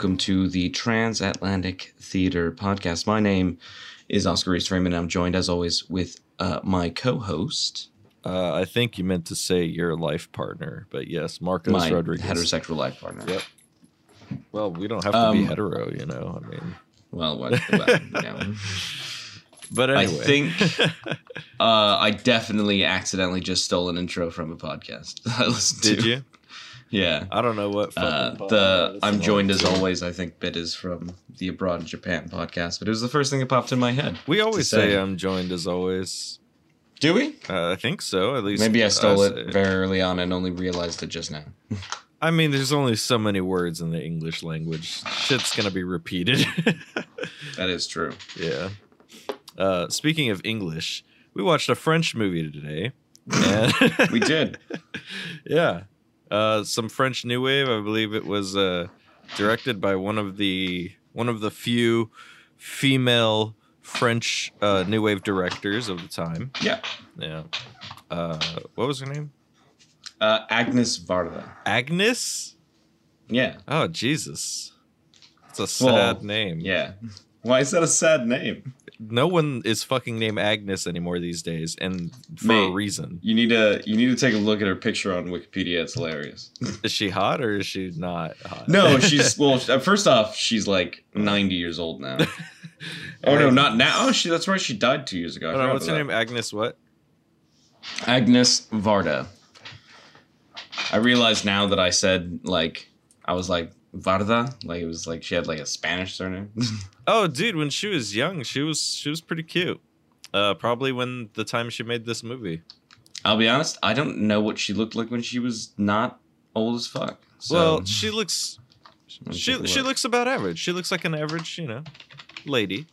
Welcome to the Transatlantic Theater Podcast. My name is Oscar Reese Raymond. I'm joined, as always, with uh, my co-host, Uh, I think you meant to say your life partner, but yes, Marcos my Rodriguez. heterosexual life partner. Yep. Well, we don't have to be Um, hetero, you know. I mean, Well, what? well, you know. but I think uh, I definitely accidentally just stole an intro from a podcast. I listened to. did to. you? Yeah. I don't know what. Uh, the I'm joined as always. I think bit is from the Abroad in Japan podcast, but it was the first thing that popped in my head. We always say. say I'm joined as always. Do we? Uh, I think so. At least Maybe I stole us- it very early on and only realized it just now. I mean, there's only so many words in the English language. Shit's gonna be repeated. That is true. yeah. Uh, speaking of English, we watched a French movie today. We did. yeah. Uh, some French new wave. I believe it was uh, directed by one of the one of the few female French uh, new wave directors of the time. Yeah. Yeah. Uh, what was her name? Uh, Agnes Varda. Agnes. Yeah. Oh Jesus, it's a Well, sad name. Yeah. Why is that a sad name? No one is fucking named Agnes anymore these days, and for Mate. a reason. You need to you need to take a look at her picture on Wikipedia. It's hilarious. Is she hot or is she not hot? no, she's well. Uh, first off, she's like ninety years old now. Oh no, not now. Oh, she. That's right. She died two years ago. On, what's her about name? Agnes what? Agnes Varda. I realize now that I said like I was like Varda, like it was like she had like a Spanish surname. Oh, dude, when she was young, she was she was pretty cute. Uh, probably when the time she made this movie. I'll be honest. I don't know what she looked like when she was not old as fuck. So, well, she looks let me take she she looks about average. She looks like an average, you know, lady.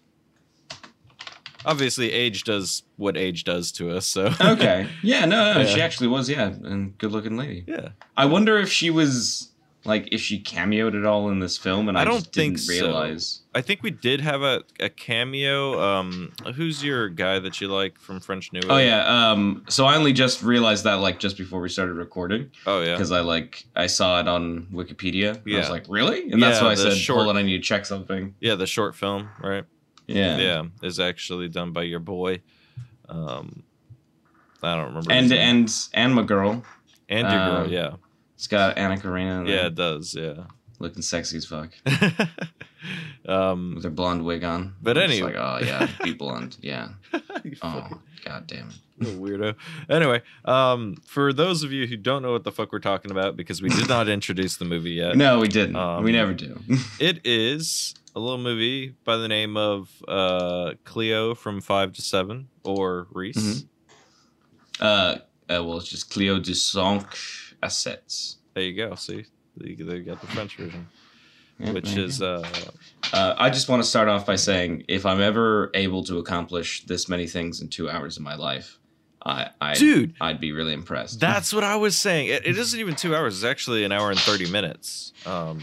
Obviously, age does what age does to us. So okay. Yeah, no, no, Yeah. she actually was, yeah, and good looking lady. yeah. I wonder if she was like if she cameoed at all in this film, and I, I don't just didn't think so. realize. I think we did have a, a cameo. Um, who's your guy that you like from French New Wave? Oh yeah. Um. So I only just realized that like just before we started recording Oh yeah. because I like I saw it on Wikipedia. and I was Yeah. like, really? And that's Yeah, why I said, short- hold on, I need to check something. Yeah, the short film, right? Yeah. Yeah, is actually done by your boy. Um, I don't remember. And and and my girl. and your girl, um, yeah, It's got Anna Karina. in yeah, it does, yeah. Looking sexy as fuck um, with her blonde wig on. But I'm anyway. like, oh yeah, be blonde. Yeah. Oh god damn it. weirdo. Anyway, um, for those of you who don't know what the fuck we're talking about, because we did not introduce the movie yet, No, we didn't. Um, we never do. it is a little movie by the name of uh, Cleo from Five to Seven, or Reese. Mhm. uh, uh, well, it's just Cleo de Cinq à Sept. There you go. See, they, they got the French version, Yeah, which is uh, Uh, I just want to start off by saying, if I'm ever able to accomplish this many things in two hours of my life, I, I, dude. I'd be really impressed. That's what I was saying. It, it isn't even two hours. It's actually an hour and thirty minutes. Um,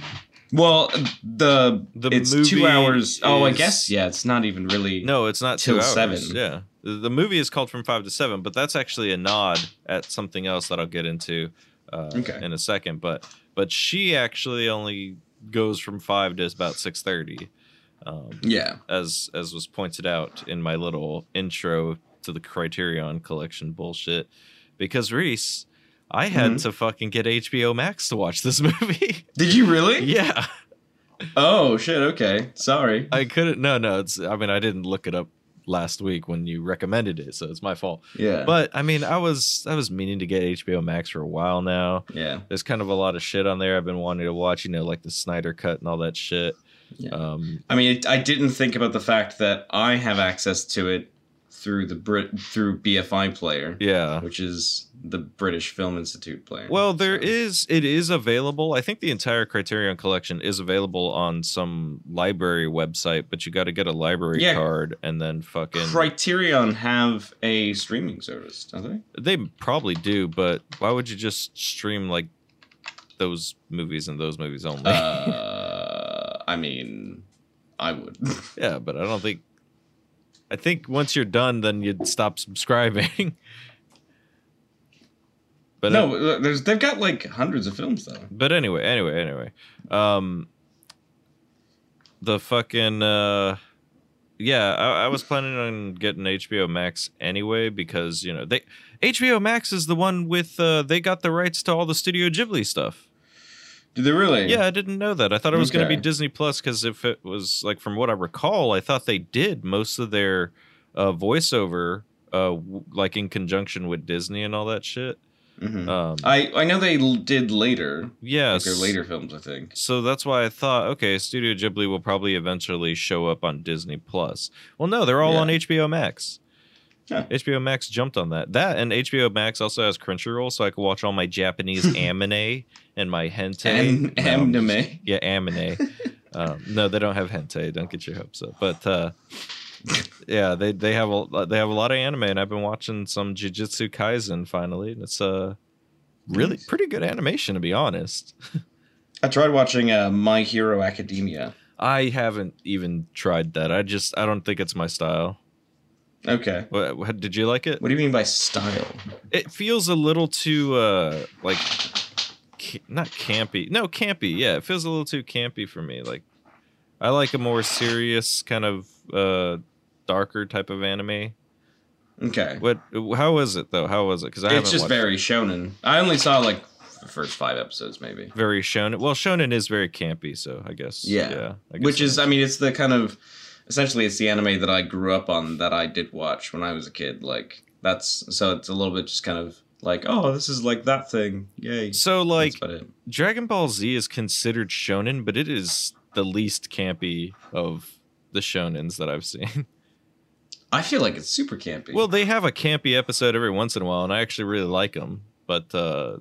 well, the The it's movie two hours. Oh, I guess yeah. It's not even really. no, it's not Till two hours. seven. Yeah, the, the movie is called From Five to Seven, but that's actually a nod at something else that I'll get into uh, Okay. in a second. But but she actually only goes from five to about six thirty, um, Yeah. as as was pointed out in my little intro to the Criterion Collection bullshit. Because Reese, I had Mhm. to fucking get HBO Max to watch this movie. Did you really? yeah. Oh shit. Okay. Sorry. I couldn't. No, no. It's. I mean, I didn't look it up last week when you recommended it, so it's my fault. yeah. But I mean, I was I was meaning to get HBO Max for a while now. yeah. There's kind of a lot of shit on there I've been wanting to watch. You know, like the Snyder Cut and all that shit. Yeah. Um, I mean, it, I didn't think about the fact that I have access to it through the Brit through BFI player, yeah. which is the British Film Institute player. Well, there So- is. It is available. I think the entire Criterion collection is available on some library website, but you got to get a library Yeah. card and then fucking. Criterion have a streaming service, don't they? They probably do, but why would you just stream like those movies and those movies only? Uh, I mean, I would. yeah, but I don't think. I think once you're done, then you'd stop subscribing. but no, there's they've got like hundreds of films though. but anyway, anyway, anyway. Um, the fucking uh yeah I, I was planning on getting hbo max anyway because you know they hbo max is the one with uh they got the rights to all the studio ghibli stuff Did they really? yeah i didn't know that i thought it was going to be disney plus because if it was like from what i recall i thought they did most of their uh voiceover uh w- like in conjunction with disney and all that shit Mhm. um I I know they l- did later. yeah Like their later films, I think. So that's why I thought, okay, Studio Ghibli will probably eventually show up on Disney Plus. Well, no, they're all Yeah. on HBO Max. Yeah. HBO Max jumped on that. That and HBO Max also has Crunchyroll, so I can watch all my Japanese anime and my hentai. An- No, anime. yeah, anime. um, no, they don't have hentai. Don't get your hopes up. But uh, yeah, they they have a they have a lot of anime, and I've been watching some Jujutsu Kaisen finally, and it's uh really Nice. pretty good animation to be honest. I tried watching uh, My Hero Academia. I haven't even tried that. I just I don't think it's my style. Okay. What, what- did you like it? What do you mean by style? It feels a little too uh like not campy. No, campy. Yeah, it feels a little too campy for me. Like I like a more serious kind of uh darker type of anime. Okay. What how was it though? How was it? Cuz I haven't It's just very shonen. I only saw like the first five episodes, maybe. very shonen. Well, shonen is very campy, so I guess Yeah. yeah. I guess Which so. is, I mean, it's the kind of essentially it's the anime that I grew up on that I did watch when I was a kid. Like that's so it's a little bit just kind of like, oh, this is like that thing. Yay. so like. Dragon Ball Z is considered shonen, but it is the least campy of the shonens that I've seen. I feel like it's super campy. well, they have a campy episode every once in a while, and I actually really like them. But uh,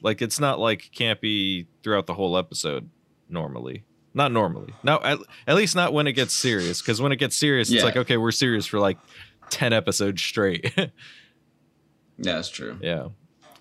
like, it's not like campy throughout the whole episode. Normally, not normally. No, at, at least not when it gets serious. Because when it gets serious, it's like okay, we're serious for like ten episodes straight. yeah, that's true. Yeah.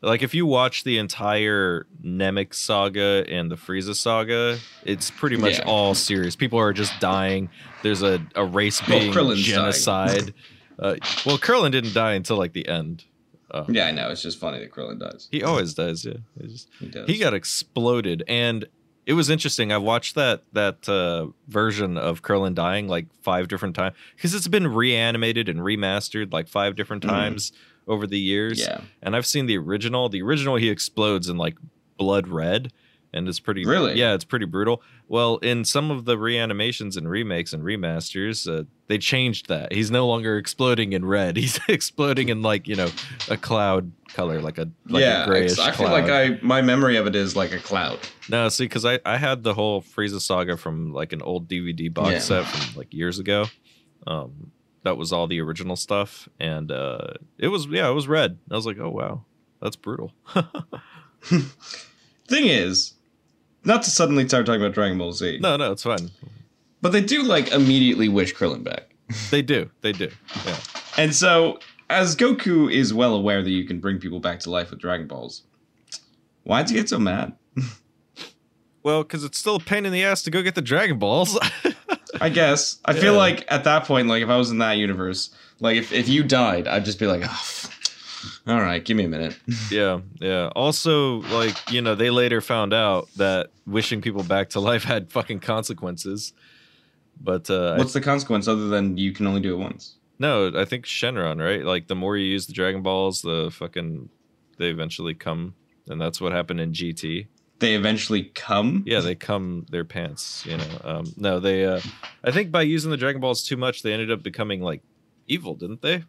Like if you watch the entire Namek saga and the Frieza saga, it's pretty much Yeah. all serious. People are just dying. There's a, a race Well, being dying. genocide. uh, well, Krillin didn't die until like the end. Uh, Yeah, I know. It's just funny that Krillin does. He always does. Yeah, he, just, He does. he got exploded, and it was interesting. I watched that that uh, version of Krillin dying like five different times because it's been reanimated and remastered like five different Mhm. times over the years Yeah. and I've seen the original. The original he explodes in like blood red, and it's pretty. Really? Yeah, it's pretty brutal. Well, in some of the reanimations and remakes and remasters, uh, they changed that. He's no longer exploding in red. He's exploding in like you know a cloud color, like a like yeah, a grayish I feel cloud. like I my memory of it is like a cloud. No, see, because I I had the whole Frieza saga from like an old DVD box Yeah. set from like years ago. Um, that was all the original stuff, and uh, it was yeah, it was red. I was like, oh wow, that's brutal. Thing is, not to suddenly start talking about Dragon Ball Z, no, no, it's fine. but they do like immediately wish Krillin back. They do, they do. Yeah. And so, as Goku is well aware that you can bring people back to life with Dragon Balls, why'd you get so mad? Well, because it's still a pain in the ass to go get the Dragon Balls. I guess. I feel like at that point, like if I was in that universe, like if, if you died, I'd just be like, oh, all right, give me a minute. yeah, yeah. Also, like you know, they later found out that wishing people back to life had fucking consequences. But uh, I- What's the consequence other than you can only do it once? no, I think Shenron, right? Like the more you use the Dragon Balls, the fucking they eventually come, and that's what happened in GT. They eventually come. Yeah, they come their pants. You know, um, no, they. Uh, I think by using the Dragon Balls too much, they ended up becoming like evil, didn't they?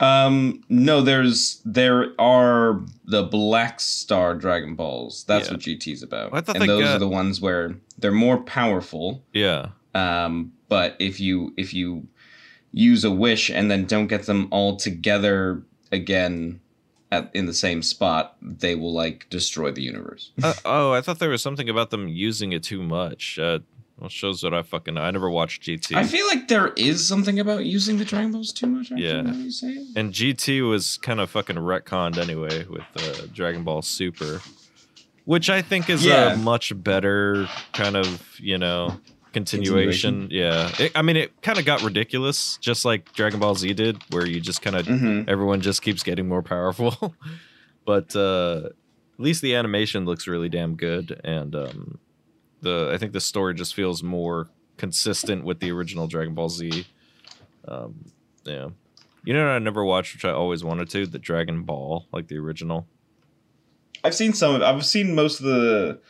Um, no, there's there are the Black Star Dragon Balls. That's Yeah. what GT's about. I and those got- are the ones where they're more powerful. Yeah. Um, but if you if you use a wish and then don't get them all together again at in the same spot, they will like destroy the universe. Uh, oh, I thought there was something about them using it too much. Uh, well, shows what I fucking know. I never watched GT. I feel like there is something about using the Dragon Balls too much. Actually, Yeah. you say it. and GT was kind of fucking retconned anyway with uh, Dragon Ball Super, which I think is Yeah. a much better kind of you know continuation. Yeah, It- I mean it kind of got ridiculous, just like Dragon Ball Z did, where you just kind of Mhm. everyone just keeps getting more powerful. but uh, at least the animation looks really damn good, and um, the I think the story just feels more consistent with the original Dragon Ball Z. Um, yeah, you know I never watched, which I always wanted to, the Dragon Ball, like the original. I've seen some. of I've seen most of the.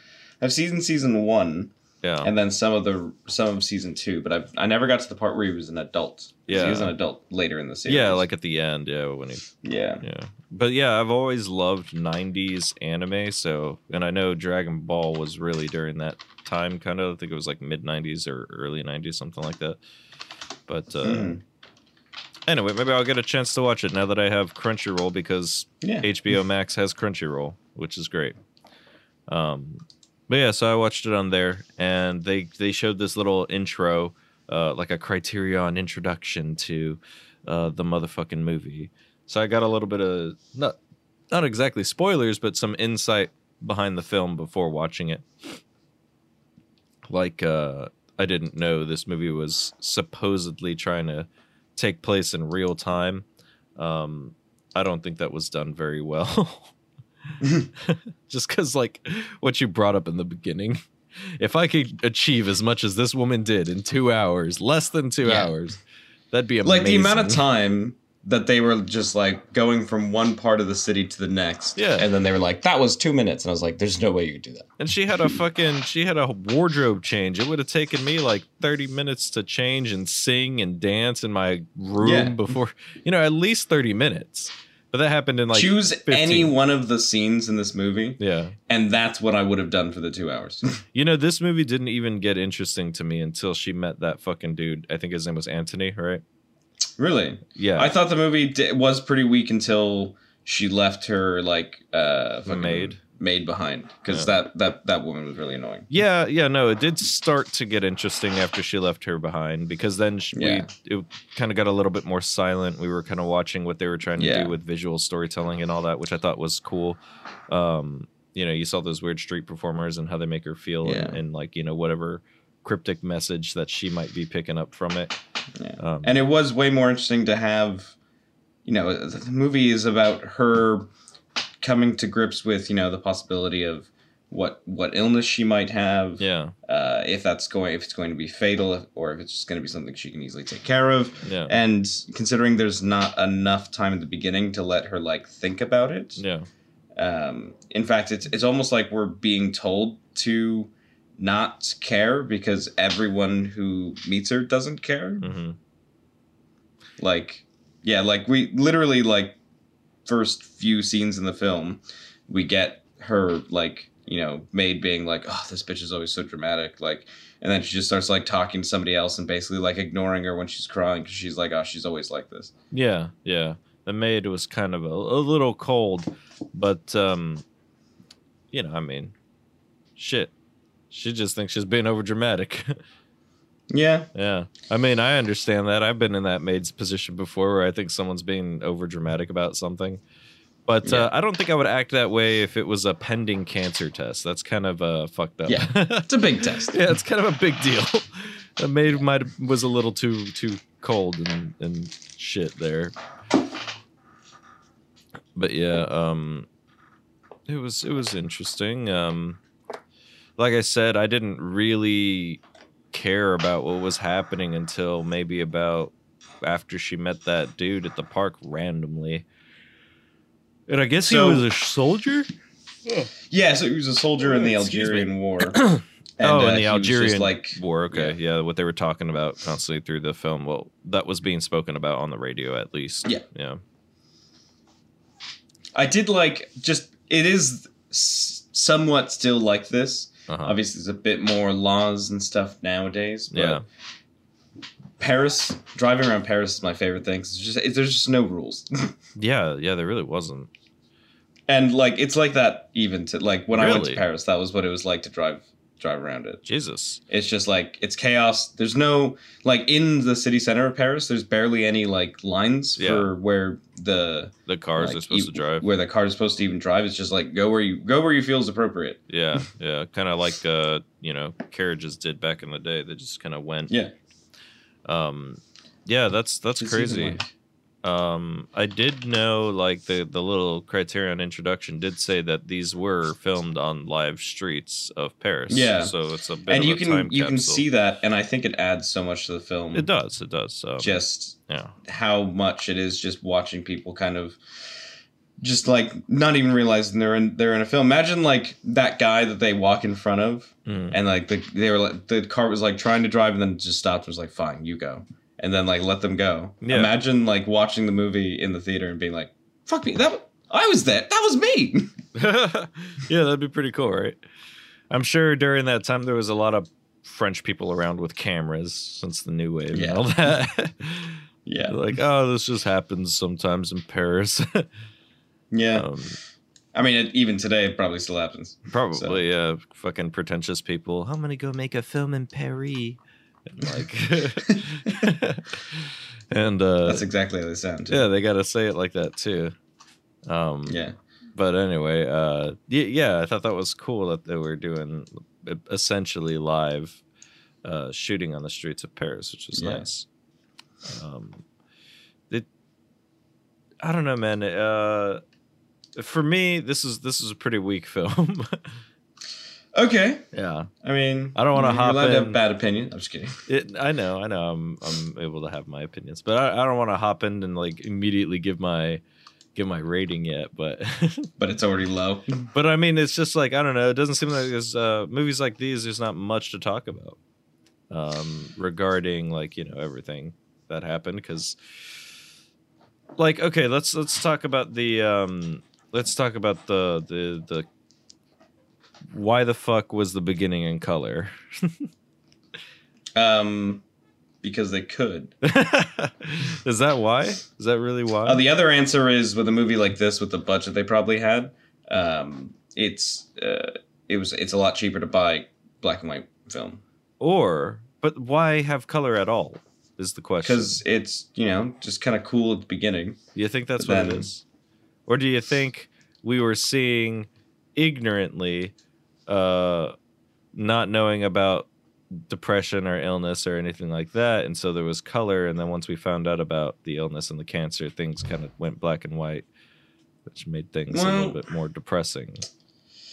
I've seen season one, Yeah, and then some of the some of season two, but I've I never got to the part where he was an adult. Yeah. he was an adult later in the series. yeah, like at the end, yeah, when he yeah, Yeah. But yeah, I've always loved 90s anime. So, and I know Dragon Ball was really during that time, kind of. I think it was like mid 90s or early 90s, something like that. But uh, Mhm. anyway, maybe I'll get a chance to watch it now that I have Crunchyroll because yeah. HBO Max has Crunchyroll, which is great. Um, but yeah, so I watched it on there, and they they showed this little intro, uh, like a Criterion introduction to uh, the motherfucking movie. So I got a little bit of not not exactly spoilers, but some insight behind the film before watching it. Like uh, I didn't know this movie was supposedly trying to take place in real time. Um, I don't think that was done very well. Just because, like, what you brought up in the beginning. If I could achieve as much as this woman did in two hours, less than two Yeah. hours, that'd be amazing. like the amount of time that they were just like going from one part of the city to the next. Yeah. and then they were like, "That was two minutes," and I was like, "There's no way you could do that." And she had a fucking she had a wardrobe change. It would have taken me like 30 minutes to change and sing and dance in my room Yeah. before you know, at least 30 minutes. But that happened in like Choose 15. any one of the scenes in this movie, Yeah. and that's what I would have done for the two hours. You know, this movie didn't even get interesting to me until she met that fucking dude. I think his name was Anthony, right? really, Yeah. I thought the movie was pretty weak until she left her like uh fucking maid? Maid behind because Yeah. that that that woman was really annoying. Yeah, yeah, no, it did start to get interesting after she left her behind because then sh Yeah. we it kind of got a little bit more silent. We were kind of watching what they were trying to Yeah. do with visual storytelling and all that, which I thought was cool. Um, you know, you saw those weird street performers and how they make her feel and, and like you know whatever cryptic message that she might be picking up from it. Yeah. Um, and it was way more interesting to have you know the movie is about her coming to grips with you know the possibility of what what illness she might have yeah, uh, if that's going if it's going to be fatal or if it's just going to be something she can easily take care of. Yeah, and considering there's not enough time at the beginning to let her like think about it yeah, um, in fact it's it's almost like we're being told to not care because everyone who meets her doesn't care. Hmm like yeah like we literally like first few scenes in the film we get her like you know maid being like oh this bitch is always so dramatic like and then she just starts like talking to somebody else and basically like ignoring her when she's crying because she's like oh she's always like this yeah, yeah. The maid was kind of a, a little cold, but um, you know, I mean, shit. She just thinks she's being over dramatic. yeah Yeah. I mean, I understand that. I've been in that maid's position before where I think someone's being over dramatic about something. But Yeah. uh, I don't think I would act that way if it was a pending cancer test. That's kind of uh, fucked up. Yeah. it's a big test yeah, it's kind of a big deal. The maid might was a little too too cold and, and shit there. But yeah, um it was it was interesting. Um like I said, I didn't really care about what was happening until maybe about after she met that dude at the park randomly. And I guess So- he was a soldier? yeah so he was a soldier in the Excuse me. algerian war oh, uh, in the he was just, Algerian like war. Okay, yeah. what they were talking about constantly through the film. Well, that was being spoken about on the radio, at least. Yeah. yeah, i did like just it is somewhat still like this uh-huh. Obviously, there's a bit more laws and stuff nowadays. But Yeah. Paris, driving around Paris is my favorite thing. It's just it, there's just no rules, yeah, yeah. There really wasn't. and like it's like that even to like when I went to Paris, that was what it was like to drive drive around it. Jesus. It's just like it's chaos. There's no like in the city center of Paris. There's barely any like lines Yeah. for where the The cars like, are supposed e- to drive. where the car is supposed to even drive. It's just like go where you go where you feel is appropriate. Yeah, yeah. Kind of like uh, you know, carriages did back in the day. They just kind of went. Yeah, Um, yeah. That's that's It's crazy. like- Um, I did know like the the little Criterion introduction did say that these were filmed on live streets of Paris. Yeah. so it's a bit and you can you can see that, and I think it adds so much to the film. it does. It does. So Just yeah, how much it is just watching people kind of just like not even realizing they're in they're in a film. Imagine like that guy that they walk in front of Mm. and like the they were like the car was like trying to drive and then just stopped and was like fine you go and then like let them go. Yeah. Imagine like watching the movie in the theater and being like fuck me that I was there that was me. yeah, that'd be pretty cool, right? I'm sure during that time there was a lot of French people around with cameras since the new wave Yeah. and all that. yeah like, oh, this just happens sometimes in Paris. yeah. um, I mean it, even today it probably still happens. probably, yeah. Fucking pretentious people. I'm gonna go make a film in Paris. And like, and uh, That's exactly how they sound. yeah, they gotta say it like that too. Um, Yeah. but anyway, uh, yeah, I thought that was cool that they were doing essentially live uh, shooting on the streets of Paris, which was Yeah. nice. Um, it, I don't know, man. Uh, for me, this is this is a pretty weak film. Okay. yeah, I mean, I don't wanna you're hop allowed to have a bad opinion. I'm just kidding. it. I know, I know. I'm I'm able to have my opinions, but I, I don't want to hop in and like immediately give my give my rating yet. But But it's already low. But I mean, it's just like I don't know. It doesn't seem like there's uh, movies like these. There's not much to talk about um, regarding like you know everything that happened because, like, okay, let's let's talk about the um, let's talk about the the the why the fuck was the beginning in color? Um, because they could. Is that why? Is that really why? Uh, the other answer is with a movie like this, with the budget they probably had, um, it's uh, it was it's a lot cheaper to buy black and white film or but why have color at all? Is the question? because it's you know just kind of cool at the beginning. Do you think that's what it then- is? Or do you think we were seeing ignorantly, uh, not knowing about depression or illness or anything like that, and so there was color, and then once we found out about the illness and the cancer, things kind of went black and white, which made things a little bit more depressing.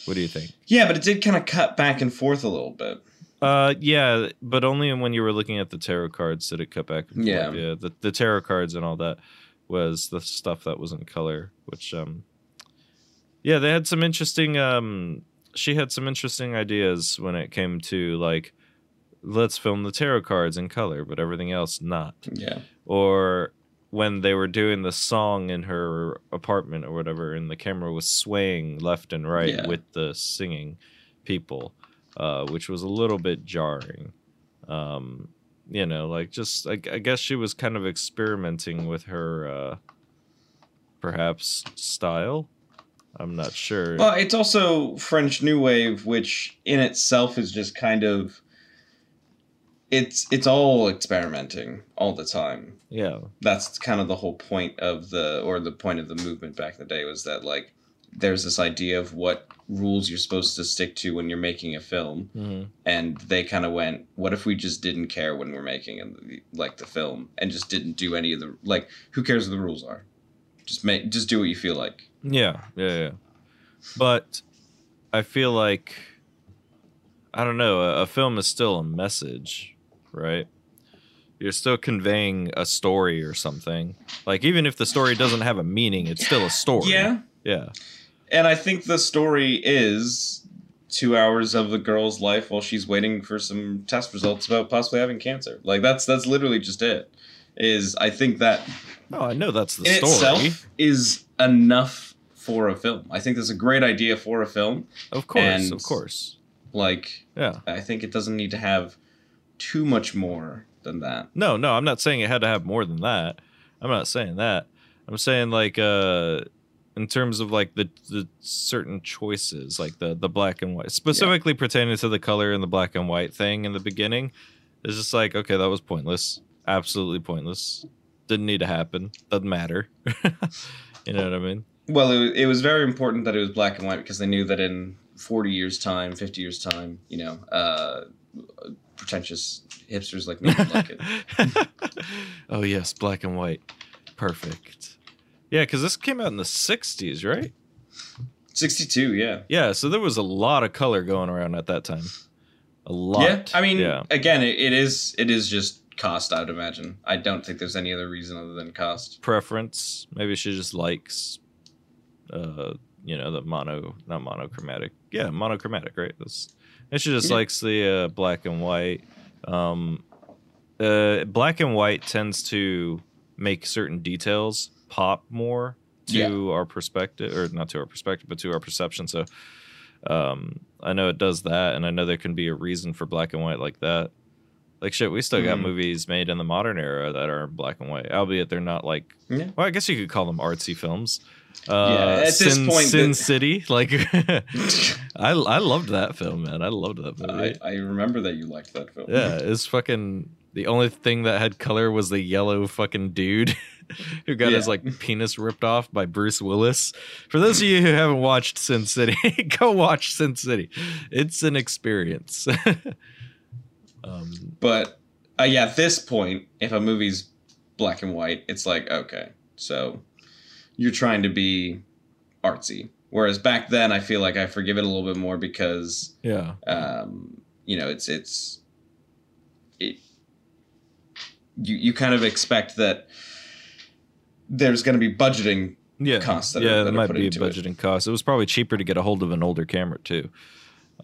What do you think? Yeah, but it did kind of cut back and forth a little bit. Uh, yeah, but only when you were looking at the tarot cards did it cut back and forth. Yeah. yeah. The the tarot cards and all that was the stuff that was in color, which um, yeah, they had some interesting um, she had some interesting ideas when it came to like, let's film the tarot cards in color, but everything else not, Yeah, or when they were doing the song in her apartment or whatever, and the camera was swaying left and right Yeah. with the singing people, uh, which was a little bit jarring. Um, you know, like just I, I guess she was kind of experimenting with her, uh, perhaps style. I'm not sure. well, it's also French New Wave, which in itself is just kind of it's it's all experimenting all the time. yeah, that's kind of the whole point of the or the point of the movement back in the day was that like there's this idea of what rules you're supposed to stick to when you're making a film Mhm. and they kind of went what if we just didn't care when we're making like the film and just didn't do any of the like who cares what the rules are just make just do what you feel like Yeah, yeah, yeah. But I feel like I don't know. A, a film is still a message, right? You're still conveying a story or something. Like even if the story doesn't have a meaning, it's still a story. yeah yeah, and i think the story is two hours of the girl's life while she's waiting for some test results about possibly having cancer like that's that's literally just it is i think that Oh, I know that's the story. itself is enough for a film. I think that's a great idea for a film. of course, and- of course. Like, Yeah. I think it doesn't need to have too much more than that. No, no, I'm not saying it had to have more than that. I'm not saying that. I'm saying like uh in terms of like the the certain choices, like the the black and white, specifically pertaining to the color and the black and white thing in the beginning. It's just like, okay, that was pointless. Absolutely pointless. Didn't need to happen. Doesn't matter. you know what I mean? Well, it, it was very important that it was black and white because they knew that in 40 years' time, 50 years' time, you know, uh, pretentious hipsters like me would like it. oh yes, black and white. Perfect. Yeah, because this came out in the '60s, right? 62, yeah. Yeah, so there was a lot of color going around at that time. A lot. Yeah, I mean, yeah. again, it, it is it is just cost. I would imagine. I don't think there's any other reason other than cost. preference. Maybe she just likes, uh, you know, the mono, not monochromatic. Yeah, monochromatic, right? That's, and she just Yeah. likes the uh, black and white. Um, uh, black and white tends to make certain details pop more to Yeah. our perspective, or not to our perspective, but to our perception. So, um, I know it does that, and I know there can be a reason for black and white like that. Like shit, we still got Mhm. movies made in the modern era that are black and white, albeit they're not like Yeah. well, I guess you could call them artsy films. Uh, Yeah, at this Sin, point, Sin City, like I, I loved that film, man. I loved that I, movie. I remember that you liked that film. yeah, it's fucking. The only thing that had color was the yellow fucking dude who got his like penis ripped off by Bruce Willis. For those of you who haven't watched Sin City, go watch Sin City. It's an experience. um, But uh, yeah, at this point, if a movie's black and white, it's like okay, so you're trying to be artsy. Whereas back then, I feel like I forgive it a little bit more because yeah, um, you know it's it's it you you kind of expect that there's going to be budgeting yeah, costs that are- yeah. that There might be it. budgeting costs. It was probably cheaper to get a hold of an older camera too.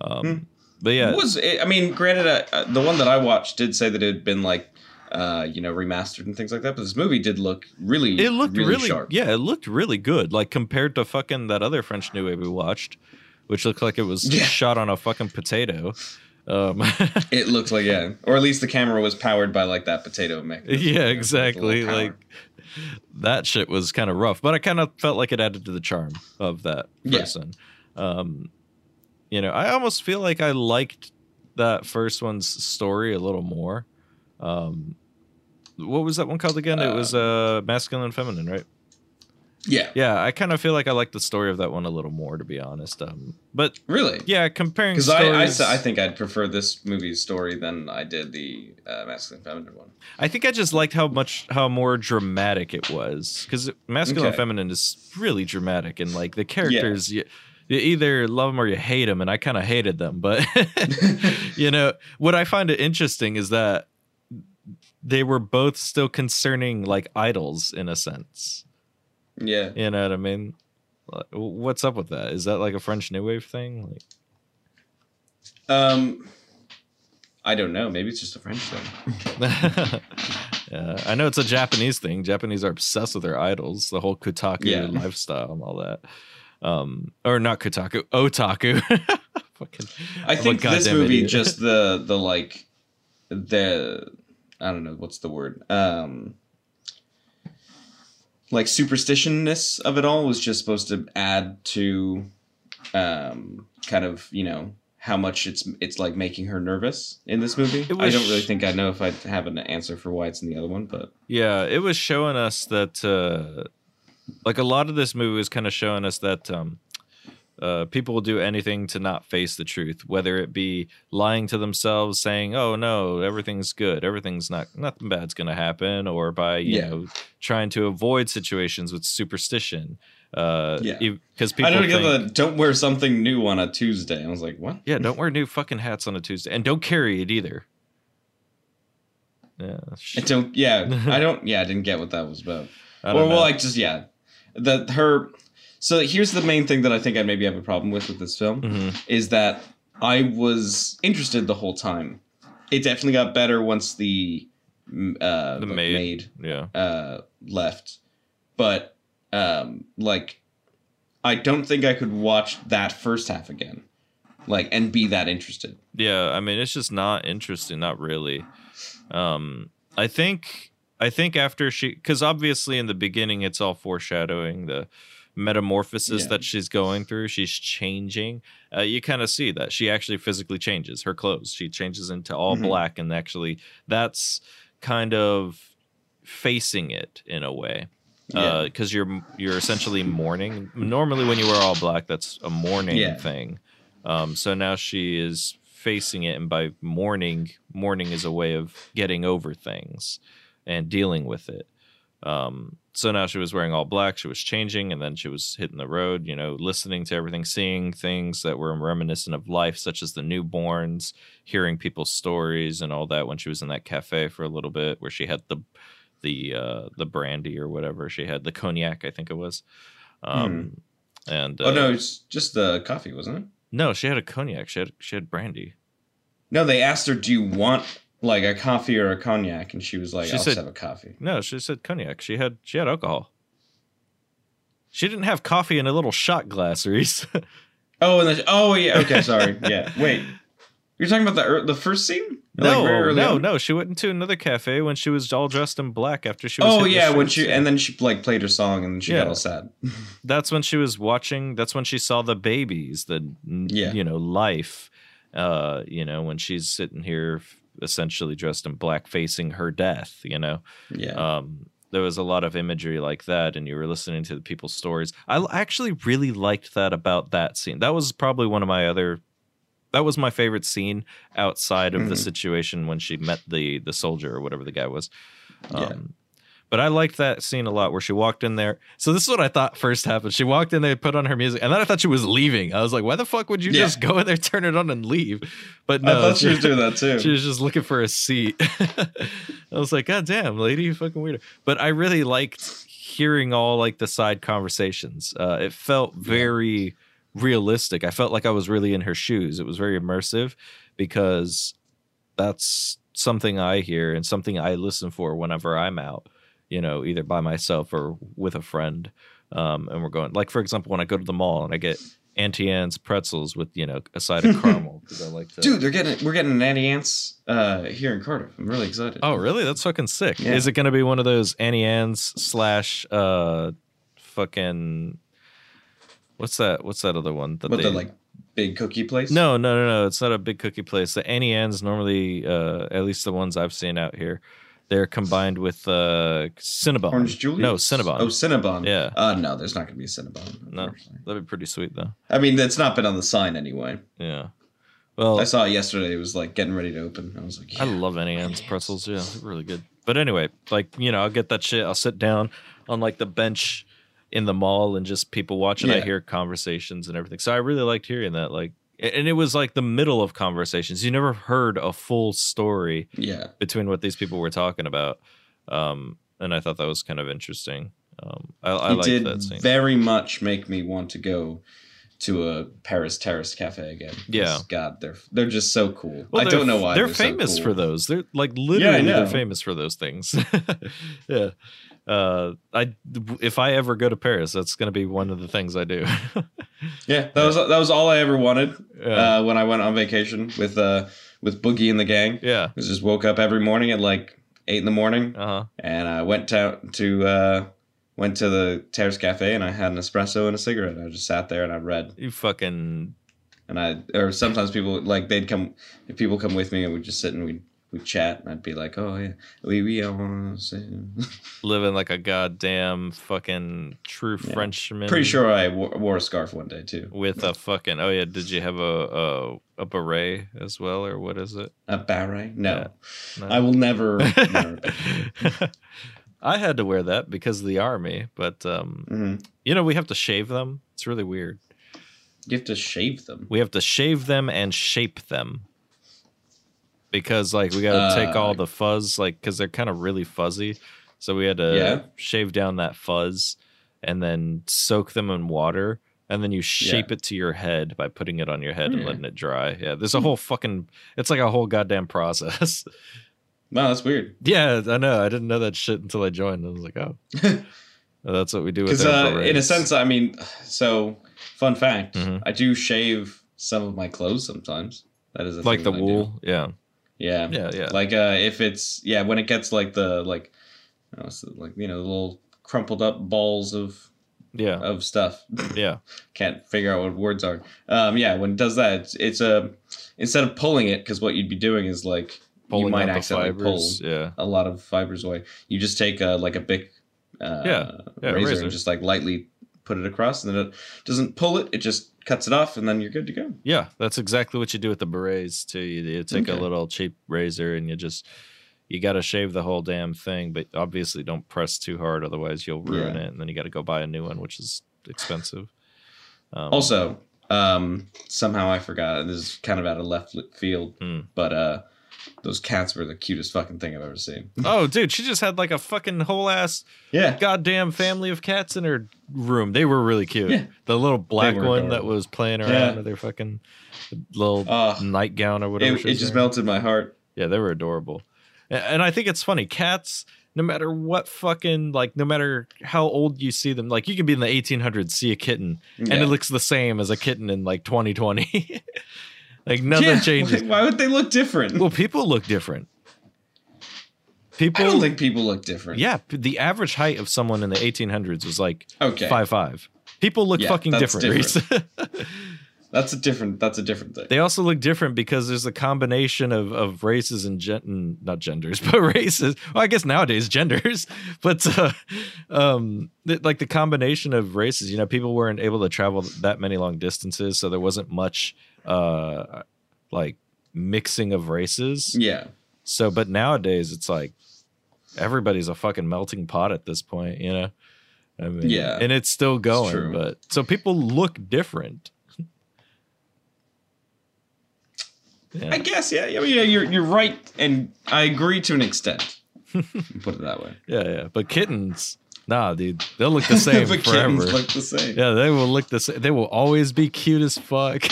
Um, Hmm. But yeah, it was it, I mean, granted, uh, uh, the one that I watched did say that it had been like, uh, you know, remastered and things like that. But this movie did look really, it looked really, sharp. yeah, it looked really good. Like compared to fucking that other French New Wave we watched, which looked like it was Yeah. shot on a fucking potato. Um, It looked like yeah, or at least the camera was powered by like that potato mechanism. yeah, you know, with the exactly. Like that shit was kind of rough, but I kind of felt like it added to the charm of that Yeah. person. Um, you know, I almost feel like I liked that first one's story a little more. Um, what was that one called again? it was uh, masculine and feminine, right? yeah, Yeah, I kind of feel like I like the story of that one a little more, to be honest. Um, but really. yeah, comparing Because I, I, stories, s- I think I'd prefer this movie's story than I did the uh, masculine feminine one. I think I just liked how much how more dramatic it was because masculine and feminine is really dramatic and like the characters you, you either love them or you hate them and I kind of hated them but you know what I find it interesting is that they were both still concerning like idols in a sense Yeah, you know what I mean what's up with that is that like a French New Wave thing like um, I don't know. Maybe it's just a French thing. yeah, I know it's a Japanese thing. Japanese are obsessed with their idols, the whole kotaku Yeah. lifestyle and all that. Um, or not kotaku, otaku. Fucking, I think this movie idiot. just the the like the I don't know what's the word um like superstitionness of it all was just supposed to add to um kind of you know how much it's it's like making her nervous in this movie. I don't really think I know if I have an answer for why it's in the other one, but yeah, it was showing us that, uh, like a lot of this movie was kind of showing us that um, uh, people will do anything to not face the truth, whether it be lying to themselves, saying, "Oh no, everything's good, everything's not, nothing bad's gonna happen," or by you Yeah. know trying to avoid situations with superstition. Uh, Yeah. because people I don't think, get the don't wear something new on a Tuesday. I was like, what? yeah, don't wear new fucking hats on a Tuesday, and don't carry it either. Yeah, I don't. Yeah, I don't. Yeah, I didn't get what that was about. Or don't well, know. like just yeah, the her. So here's the main thing that I think I maybe have a problem with with this film Mhm. is that I was interested the whole time. It definitely got better once the uh, The maid. maid yeah. uh, left, but um, like I don't think I could watch that first half again, like and be that interested. Yeah, I mean it's just not interesting, not really. Um I think I think after she cuz obviously in the beginning it's all foreshadowing the metamorphosis Yeah. that she's going through, she's changing. Uh, you kind of see that she actually physically changes her clothes. She changes into all Mhm. black and actually that's kind of facing it in a way Yeah. because you're you're essentially mourning. Normally, when you wear all black, that's a mourning Yeah. thing. Um, so now she is facing it, and by mourning, mourning is a way of getting over things and dealing with it. Um, so now she was wearing all black. She was changing, and then she was hitting the road. You know, listening to everything, seeing things that were reminiscent of life, such as the newborns, hearing people's stories, and all that. When she was in that cafe for a little bit, where she had the the uh, the brandy or whatever she had, the cognac, I think it was. Um, And uh, oh no, it's just the coffee, wasn't it? no, she had a cognac. She had she had brandy. No, they asked her, "Do you want like a coffee or a cognac?" And she was like, She "I'll said- just have a coffee." No, she said cognac. She had she had alcohol. She didn't have coffee in a little shot glass, Reese. Oh, and the, oh yeah, okay, sorry, yeah. Wait, you're talking about the the first scene? Like, no, early no, on? no. She went into another cafe when she was all dressed in black after she was. Oh yeah, when she and then she like played her song and she Yeah. got all sad. that's when she was watching. That's when she saw the babies, the Yeah. you know life. Uh, you know when she's sitting here essentially dressed in black, facing her death. You know. Yeah, um, there was a lot of imagery like that and you were listening to the people's stories I actually really liked that about that scene that was probably one of my other that was my favorite scene outside of the Mhm. situation when she met the the soldier or whatever the guy was Yeah. um, but I liked that scene a lot where she walked in there. So this is what I thought first happened. She walked in there, put on her music, and then I thought she was leaving. I was like, "Why the fuck would you Yeah. just go in there, turn it on, and leave?" But I no, thought she was doing that too. she was just looking for a seat. I was like, God damn, lady, you fucking weirdo. But I really liked hearing all like the side conversations. Uh, it felt very realistic. I felt like I was really in her shoes. It was very immersive because that's something I hear and something I listen for whenever I'm out, you know, either by myself or with a friend. Um, and we're going, like, for example, when I go to the mall and I get Auntie Anne's pretzels with, you know, a side of caramel because I like to. Dude, they're getting we're getting Nanny Ants uh, here in Cardiff. I'm really excited. Oh, really? That's fucking sick. Yeah. Is it going to be one of those Annie Ann's slash uh fucking what's that? What's that other one? That What they, the like big cookie place? No, no, no, no. It's not a big cookie place. The Annie Ann's normally, uh, at least the ones I've seen out here, they're combined with uh Cinnabon. Orange Julius. No, Cinnabon. Oh, Cinnabon. Yeah. Uh, no, there's not gonna be a Cinnabon. No. That'd be pretty sweet though. I mean, that's not been on the sign anyway. Yeah. Well, I saw it yesterday. It was like getting ready to open. I was like, I love Annie Ann's pretzels. Yeah, they're really good. But anyway, like you know, I'll get that shit. I'll sit down on like the bench in the mall and just people watching. I hear conversations and everything. So I really liked hearing that. Like, and it was like the middle of conversations. You never heard a full story yeah. between what these people were talking about. Um, and I thought that was kind of interesting. Um, I, I It liked did that scene. very much make me want to go to a Paris Terrace cafe again. Yeah. God, they're they're just so cool. Well, I don't know why they're, so famous cool. for those. They're like literally know. they're famous for those things. yeah. Uh, I if I ever go to Paris, that's going to be one of the things I do. Yeah, that was that was all I ever wanted yeah. uh, when I went on vacation with uh with Boogie and the gang. yeah. I just woke up every morning at like eight in the morning, Uh huh. and I went to to uh, went to the Terrace Cafe, and I had an espresso and a cigarette. I just sat there and I read, You fucking and I or sometimes people like they'd come if people come with me and we'd just sit and we'd we'd chat, and I'd be like, oh yeah, we we say. living like a goddamn fucking true Yeah. Frenchman. Pretty sure I wore, wore a scarf one day too. With a fucking oh yeah, did you have a a, a beret as well or what is it? A beret? No, Yeah. No? I will never. never I had to wear that because of the army, but um, Mhm. you know we have to shave them. It's really weird. You have to shave them. We have to shave them and shape them because like we got to take all Uh, the fuzz like because they're kind of really fuzzy. So we had to Yeah. shave down that fuzz and then soak them in water. And then you shape it to your head by putting it on your head and letting it dry. Yeah, there's a whole fucking. It's like a whole goddamn process. Wow, that's weird. yeah, I know. I didn't know that shit until I joined. I was like, oh, that's what we do Because uh, in a sense, I mean, so fun fact, Mhm. I do shave some of my clothes sometimes. That is a like the I do. wool. Yeah, Yeah. yeah, yeah. Like uh, if it's yeah, when it gets like the like, don't know, like you know, the little crumpled up balls of yeah, of stuff. yeah. Can't figure out what words are. Um, yeah, when it does that, it's, it's a instead of pulling it, because what you'd be doing is like Pulling you might accidentally pull. Yeah, a lot of fibers away. You just take a, like a big uh, Yeah, yeah, razor, razor. and just like lightly put it across, and then it doesn't pull it; it just cuts it off, and then you're good to go. yeah. That's exactly what you do with the berets too. You, you take a little cheap razor and you just, you got to shave the whole damn thing, but obviously don't press too hard, otherwise you'll ruin Yeah. it, and then you got to go buy a new one, which is expensive. Um, Also, um, somehow I forgot. This is kind of out of left field, Hmm. but uh, those cats were the cutest fucking thing I've ever seen. oh, dude, she just had like a fucking whole ass Yeah, goddamn family of cats in her room. They were really cute. Yeah. The little black one that was playing around Yeah. with their fucking little uh, nightgown or whatever. it, it just wearing. melted my heart. Yeah, they were adorable. And I think it's funny. Cats, no matter what fucking like, no matter how old you see them, like you can be in the 1800s, see a kitten, and it looks the same as a kitten in like 2020. like nothing Yeah, changes. Why, would they look different? Well, people look different. People, I don't think people look different. yeah, the average height of someone in the 1800s was like Okay. five five. People look Yeah, fucking different. Reese. That's a different. That's a different thing. they also look different because there's a combination of, of races and gen- not genders, but races. Well, I guess nowadays genders, but uh, um, th- like the combination of races. You know, people weren't able to travel that many long distances, so there wasn't much uh, like mixing of races. yeah. So, but nowadays it's like everybody's a fucking melting pot at this point, you know? I mean, Yeah, and it's still going, true. but so people look different. yeah. I guess. Yeah. Yeah. yeah you're you're right, and I agree to an extent. Put it that way. yeah, yeah. But kittens, nah, dude, they'll look the same forever. look the same. yeah, they will look the same. They will always be cute as fuck.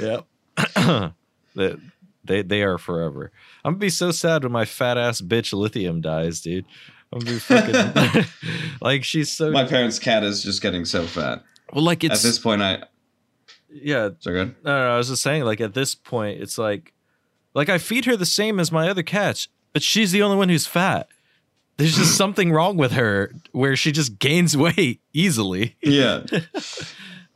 Yep. they, they they are forever. I'm gonna be so sad when my fat ass bitch lithium dies, dude. I'm gonna be fucking like she's so My parents' cat is just getting so fat. well, like it's At this point, I. yeah. So good. No, no, I was just saying, like at this point, it's like, like I feed her the same as my other cats, but she's the only one who's fat. There's just something wrong with her where she just gains weight easily. Yeah.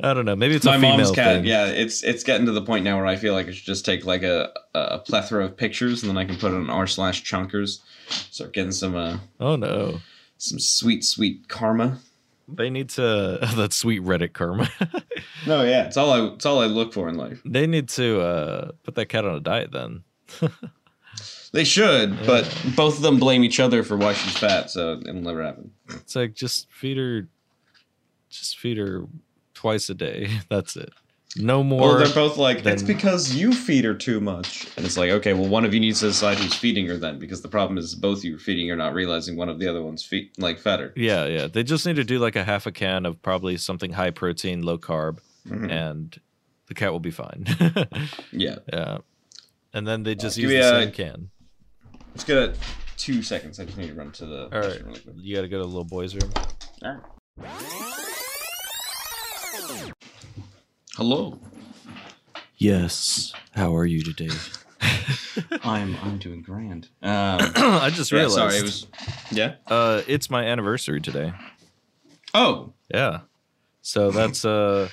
I don't know. Maybe it's my mom's cat thing. yeah it's it's getting to the point now where i feel like i should just take like a, a plethora of pictures and then i can put it on r slash chonkers start getting some uh Oh no, some sweet sweet karma they need to. That sweet Reddit karma. no yeah it's all i it's all i look for in life they need to uh, put that cat on a diet then. they should but both of them blame each other for why she's fat so it'll never happen It's like just feed her, just feed her twice a day. That's it. No more. well they're both like then- it's because you feed her too much and it's like okay well one of you needs to decide who's feeding her then because the problem is both of you are feeding her not realizing one of the other one's feed, like fed her Yeah, yeah. They just need to do like a half a can of probably something high protein, low carb, Mhm. and the cat will be fine. yeah yeah. And then they just use the a- same can. let's get a two seconds i just need to run to the All right. really. You got to go to the little boy's room. Hello. Yes. How are you today? I'm I'm doing grand. Um, I just yeah, realized. sorry, it was. Yeah. uh, it's my anniversary today. Oh, Yeah. So that's uh,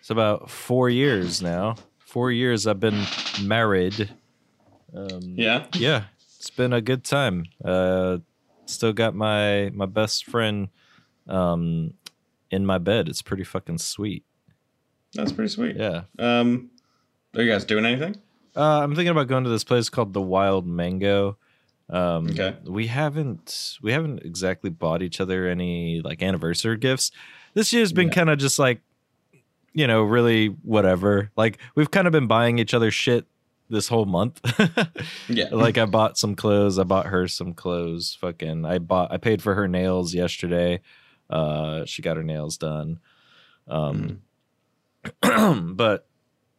it's about four years now. Four years I've been married. Um, yeah. yeah it's been a good time uh still got my my best friend um in my bed it's pretty fucking sweet That's pretty sweet. yeah Um, are you guys doing anything? uh i'm thinking about going to this place called the wild mango um Okay. we haven't we haven't exactly bought each other any like anniversary gifts this year's been Yeah. kind of just like you know really whatever like we've kind of been buying each other shit this whole month Yeah. like I bought some clothes. I bought her some clothes. Fucking, I bought. I paid for her nails yesterday. Uh, she got her nails done. Um, but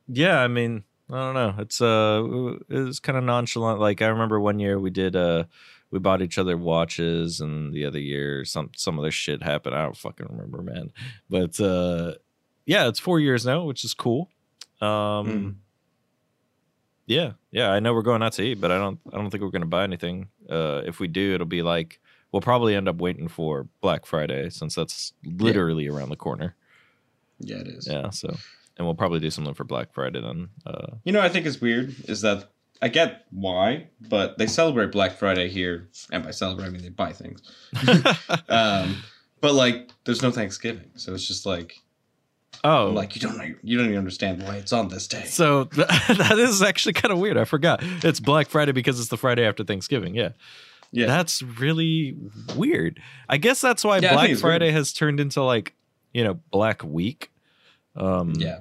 yeah, I mean, I don't know. It's uh, it's kind of nonchalant. Like I remember one year we did uh, we bought each other watches, and the other year some some other shit happened. I don't fucking remember, man. But uh, yeah, it's four years now, which is cool. Um. Mm. Yeah, yeah. I know we're going out to eat, but I don't. I don't think we're to buy anything. Uh, if we do, it'll be like we'll probably end up waiting for Black Friday since that's literally around the corner. yeah, it is. Yeah. So, and we'll probably do something for Black Friday then. Uh, You know, I think is weird is that I get why, but they celebrate Black Friday here, and by celebrate I mean they buy things. Um, but like, there's no Thanksgiving, so it's just like, Oh, I'm like, you don't know, you don't even understand why it's on this day. so th- that is actually kind of weird. I forgot it's Black Friday because it's the Friday after Thanksgiving. Yeah, Yeah. that's really weird. I guess that's why Yeah, Black Friday weird. has turned into like you know Black Week. Um, yeah.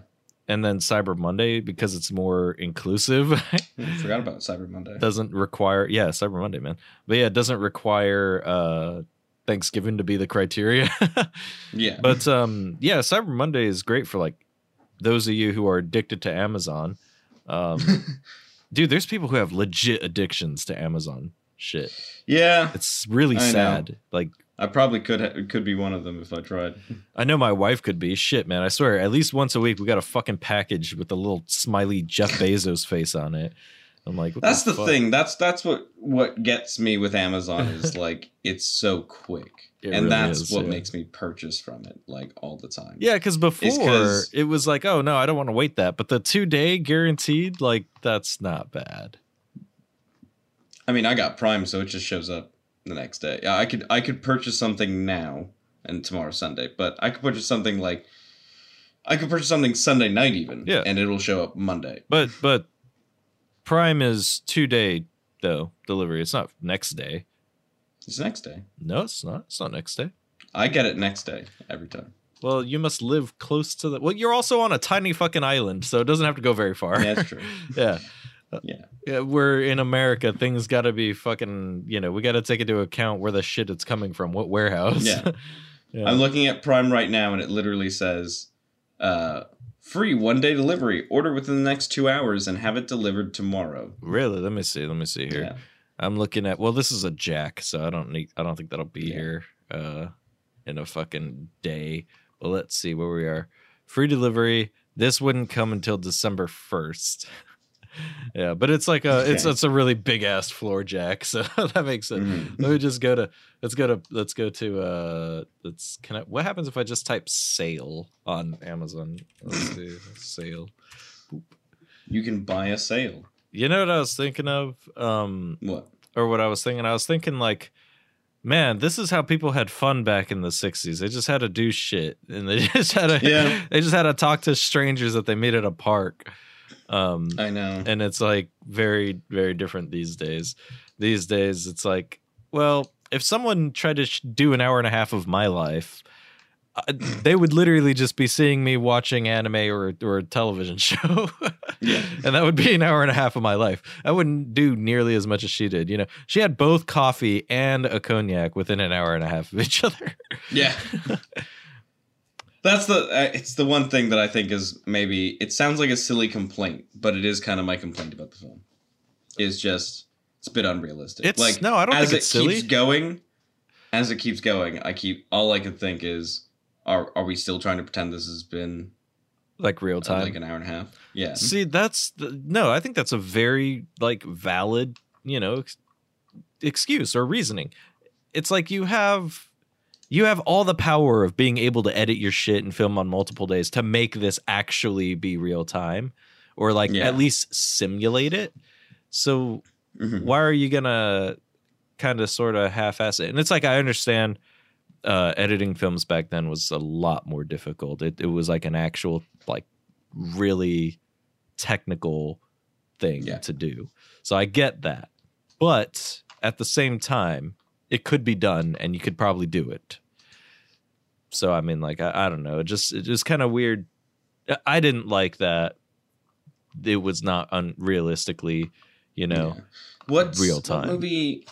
and then Cyber Monday because it's more inclusive. I forgot about Cyber Monday. doesn't require yeah Cyber Monday man, but yeah, it doesn't require uh Thanksgiving to be the criteria. yeah. but um yeah, Cyber Monday is great for like those of you who are addicted to Amazon. Um dude, there's people who have legit addictions to Amazon shit. yeah. It's really I know. sad. Like I probably could ha- could be one of them if I tried. I know my wife could be shit, man. I swear, at least once a week we got a fucking package with a little smiley Jeff Bezos face on it. I'm like, what That's the fuck? thing. That's that's what what gets me with Amazon is like it's so quick, It and really that's is, what yeah. makes me purchase from it like all the time. Yeah, because before it was like, oh no, I don't want to wait that. But the two day guaranteed, like that's not bad. I mean, I got Prime, so it just shows up the next day. Yeah, I could I could purchase something now and tomorrow's Sunday, but I could purchase something like I could purchase something Sunday night even, Yeah. and it'll show up Monday. But but Prime is two day though delivery. It's not next day. It's next day. No, it's not. It's not next day. I get it next day every time. Well, you must live close to the. Well, you're also on a tiny fucking island, so it doesn't have to go very far. Yeah, that's true. yeah. Yeah. Yeah, we're in America. Things got to be fucking. You know, we got to take into account where the shit it's coming from. What warehouse? Yeah. yeah. I'm looking at Prime right now, and it literally says, uh, "Free one day delivery. Order within the next two hours and have it delivered tomorrow." really? Let me see. Let me see here. Yeah. I'm looking at. Well, this is a jack, so I don't need. I don't think that'll be Yeah. here uh, in a fucking day. But let's see where we are. Free delivery. This wouldn't come until December first. yeah, but it's like a. It's Okay. it's a really big ass floor jack, so that makes it. Mhm. Let me just go to. Let's go to. Let's go to. uh Let's. Can I? What happens if I just type sale on Amazon? Let's see. Sale. You can buy a sale. You know what I was thinking of? Um, What? or what I was thinking. I was thinking like, man, this is how people had fun back in the '60s. They just had to do shit, and they just had to, Yeah. they just had to talk to strangers that they meet at a park. Um, I know. and it's like very, very different these days. These days, it's like, well, if someone tried to sh- do an hour and a half of my life. uh, They would literally just be seeing me watching anime or or a television show. Yeah. and that would be an hour and a half of my life. I wouldn't do nearly as much as she did. You know, she had both coffee and a cognac within an hour and a half of each other. Yeah. That's the. Uh, it's the one thing that I think is maybe. It sounds like a silly complaint, but it is kind of my complaint about the film. Is just it's a bit unrealistic. It's- like no, I don't as think it it's silly. keeps going, as it keeps going, I keep all I can think is, are are we still trying to pretend this has been Like real uh, time. like an hour and a half? Yeah. See, that's the, no. I think that's a very like valid, you know, ex- excuse or reasoning. It's like you have you have all the power of being able to edit your shit and film on multiple days to make this actually be real time or like Yeah. at least simulate it. So Mhm. why are you gonna kind of sort of half-ass it? And it's like I understand uh, editing films back then was a lot more difficult. It, it was like an actual like really technical thing Yeah. to do. So I get that, but at the same time, it could be done, and you could probably do it. So I mean, like I, I don't know, it just it just kind of weird. I- didn't like that. It was not unrealistically, you know. Yeah. What's real what time. movie?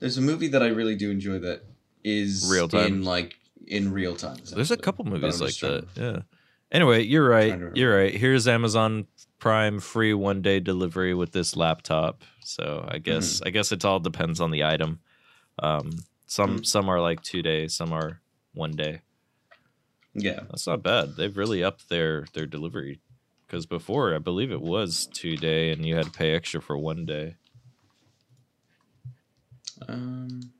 There's a movie that I really do enjoy that is Real time. in like in real time. There's a couple movies like that. Yeah. Anyway, you're right. You're right. Here's Amazon Prime free one day delivery with this laptop. So I guess Mm-hmm. I guess it all depends on the item. Um, some Mhm. some are like two days, some are one day. Yeah. That's not bad. They've really upped their their delivery because before I believe it was two day and you had to pay extra for one day. Um.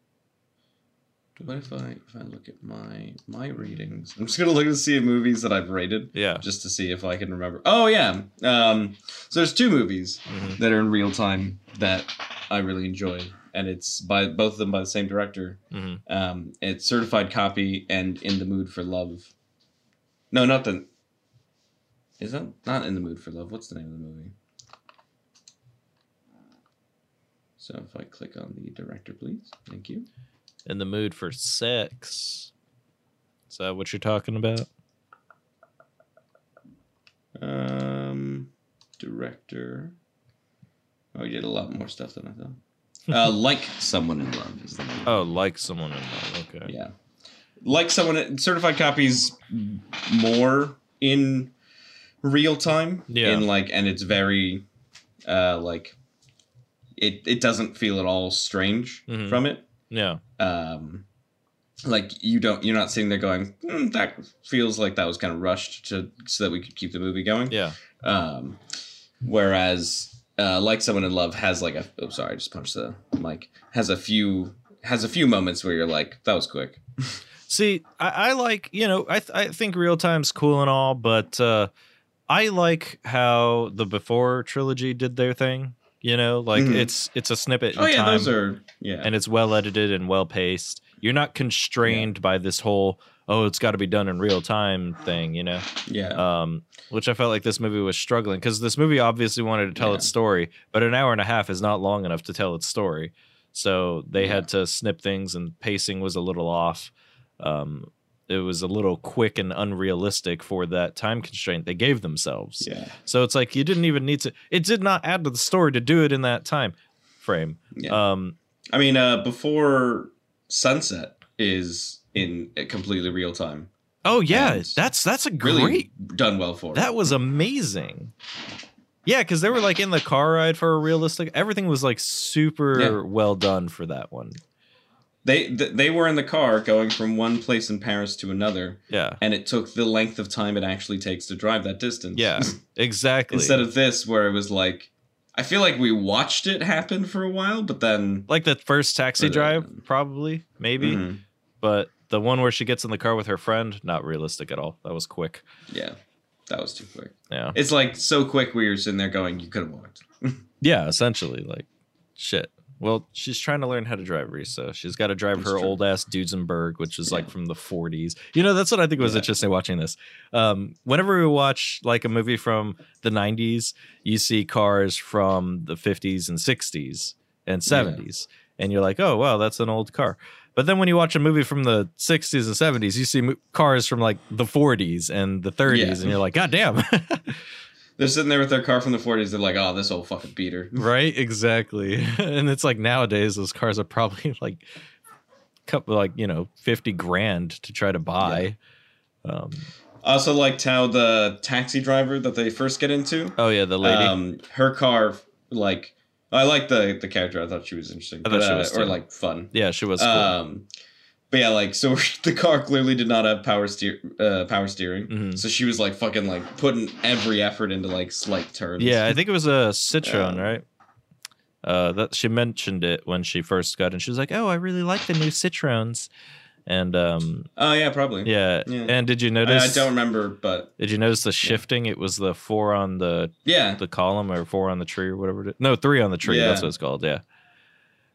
What if I if I look at my my readings? I'm just gonna look to see movies that I've rated Yeah. just to see if I can remember. Oh yeah. Um. So there's two movies Mhm. that are in real time that I really enjoy, and it's by both of them by the same director. Mhm. Um. It's Certified Copy and In the Mood for Love. No, not the. Is that not in the mood for love? What's the name of the movie? So if I click on the director, please, thank you. In the mood for sex. Is that what you're talking about? Um, director. Oh, he did a lot more stuff than I thought. Uh, like someone in love is the name. Oh, like someone in love. Okay. Yeah, like someone certified copies more in real time. Yeah. in like, and it's very, uh, like, it it doesn't feel at all strange Mhm. from it. Yeah. Um, like you don't, you're not sitting there going, "Hmm, that feels like that was kind of rushed to so that we could keep the movie going. Yeah. Um, whereas, uh, like someone in love has like a. Oh, sorry, I just punched the mic. Has a few has a few moments where you're like, that was quick. See, I, I like you know I th- I think real time's cool and all, but uh, I like how the before trilogy did their thing. You know, like Mhm. it's it's a snippet in Oh yeah, time, those are yeah. and it's well edited and well paced. You're not constrained by this whole oh it's got to be done in real time thing. You know, yeah. um, which I felt like this movie was struggling because this movie obviously wanted to tell Yeah. its story, but an hour and a half is not long enough to tell its story. So they Yeah. had to snip things, and pacing was a little off. Um, it was a little quick and unrealistic for that time constraint they gave themselves. yeah. So it's like you didn't even need to. It did not add to the story to do it in that time frame. Yeah. Um, I mean, uh, before sunset is in completely real time. oh yeah, And that's that's a Really great done well for. it. That was amazing. Yeah, because they were like in the car ride for a realistic. Everything was like super Yeah. well done for that one. They th- they were in the car going from one place in Paris to another, Yeah, and it took the length of time it actually takes to drive that distance. yeah, exactly. Instead of this, where it was like, I feel like we watched it happen for a while, but then like the first taxi drive, probably, maybe. Mhm. But the one where she gets in the car with her friend, not realistic at all. That was quick. yeah, that was too quick. Yeah, It's like so quick where you're sitting there going, you could have walked. yeah. Essentially, like shit. Well, she's trying to learn how to drive Risa. She's got to drive That's her true. old ass Duesenberg, which is like from the 40s. You know, that's what I think was Yeah. interesting watching this. Um, whenever we watch like a movie from the 90s, you see cars from the 50s and 60s and 70s, and you're like, oh, wow, that's an old car. But then when you watch a movie from the 60s and 70s, you see mo- cars from like the 40s and the 30s, Yeah. and you're like, God damn. They're sitting there with their car from the 40s. They're like, oh, this old fucking beater. right exactly and it's like nowadays those cars are probably like a couple like you know 50 grand to try to buy um I also liked how the taxi driver that they first get into, oh yeah the lady um, her car, like, I like the the character. I thought she was interesting, I thought but, she uh, or like fun. yeah she was cool. Um, but yeah, like so the car clearly did not have power steer uh, power steering, Mhm. so she was like fucking like putting every effort into like slight turns. yeah i think it was a citroen Um, right uh that she mentioned it when she first got and she was like oh i really like the new citroens and um Oh yeah, probably. yeah, Yeah. and did you notice I don't remember, but did you notice the shifting it was the four on the yeah, the column or four on the tree or whatever it is no three on the tree that's what it's called yeah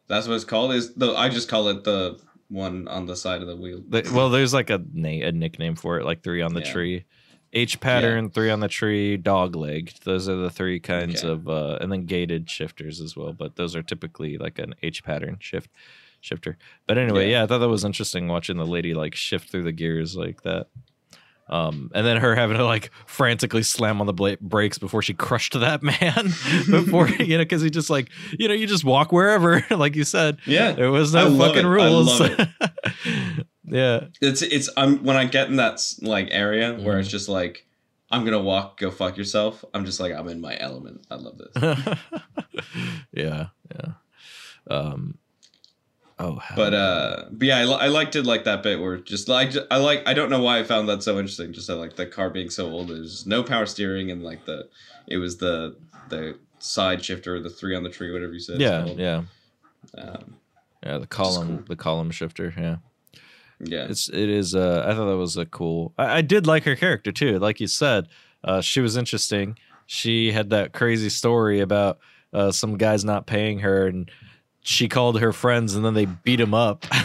that's what it's called. Is the I just call it the one on the side of the wheel. The- well, there's like a a nickname for it, like three on the Yeah. tree, H pattern, three on the tree, dog legged. Those are the three kinds Okay. of, uh, and then gated shifters as well. But those are typically like an H pattern shift shifter. But anyway, Yeah. yeah. I thought that was interesting watching the lady like shift through the gears like that. Um, and then her having to like frantically slam on the bla- brakes before she crushed that man. before you know, because he just like you know you just walk wherever, like you said. Yeah, There was no fucking it. I rules. love yeah. it's it's I'm when I get in that like area where Mm-hmm. it's just like I'm gonna walk, go fuck yourself. I'm just like I'm in my element. I love this. yeah, yeah. Um. Oh, hell But yeah. uh, but yeah, I, I liked it like that bit where just like I like I don't know why I found that so interesting. Just that like the car being so old, there's no power steering and like the it was the the side shifter, the three on the tree, whatever you said. yeah, yeah, Um, yeah. The column, cool. the column shifter. Yeah, yeah. it's it is. Uh, I thought that was a cool. I, I did like her character too. Like you said, uh, she was interesting. She had that crazy story about uh, some guys not paying her and she called her friends and then they beat him up.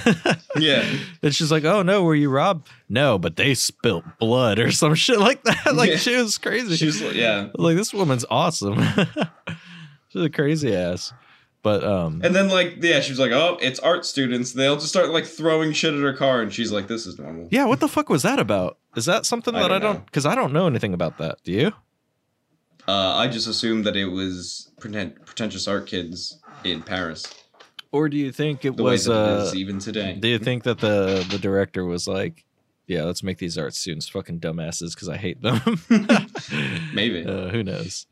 Yeah. and she's like, "Oh no, were you robbed?" No, but they spilt blood or some shit like that. like Yeah. she was crazy. She was like, yeah. like this woman's awesome. she's a crazy ass. But um, And then like yeah, she was like, "Oh, it's art students." They'll just start like throwing shit at her car, and she's like, "This is normal." yeah, what the fuck was that about? Is that something that I don't? Because I don't know anything about that. Do you? Uh, I just assumed that it was pretend- pretentious art kids in Paris, Or do you think it the was? way that it Uh, even today. do you think that the the director was like, "Yeah, let's make these art students fucking dumbasses because I hate them." Maybe. Uh, who knows?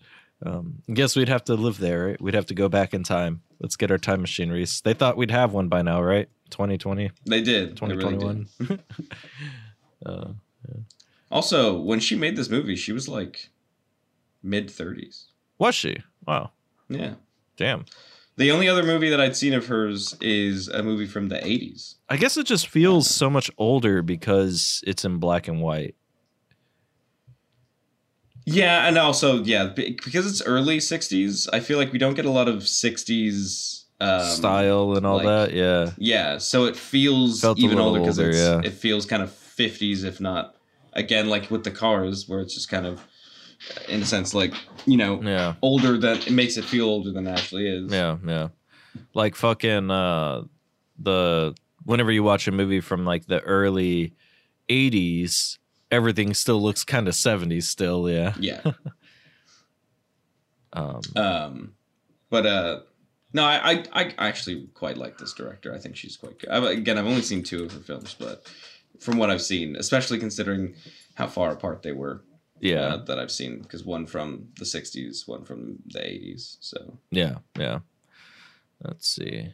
Um, I guess we'd have to live there. Right? We'd have to go back in time. Let's get our time machine, Reese. They thought we'd have one by now, right? 2020, they did. They really 2021. did. uh, Also, when she made this movie, she was like mid thirties. was she? Wow. Yeah. Damn. The only other movie that I'd seen of hers is a movie from the eighties. I guess it just feels so much older because it's in black and white. Yeah, and also yeah, because it's early '60s. I feel like we don't get a lot of '60s um, Style and all like- that. Yeah. Yeah, so it feels Felt even older because yeah. it feels kind of 50s, if not again like with the cars, where it's just kind of in a sense like you know Yeah. older than it makes it feel older than it actually is. Yeah. Yeah. Like fucking uh the whenever you watch a movie from like the early 80s, everything still looks kind of 70s still. Yeah. Yeah. Um, Um, but uh, no, I, I I actually quite like this director. I think she's quite good. I've, again, I've only seen two of her films, but from what I've seen, especially considering how far apart they were, yeah. uh, that I've seen, because one from the '60s, one from the '80s. So Yeah, yeah. Let's see.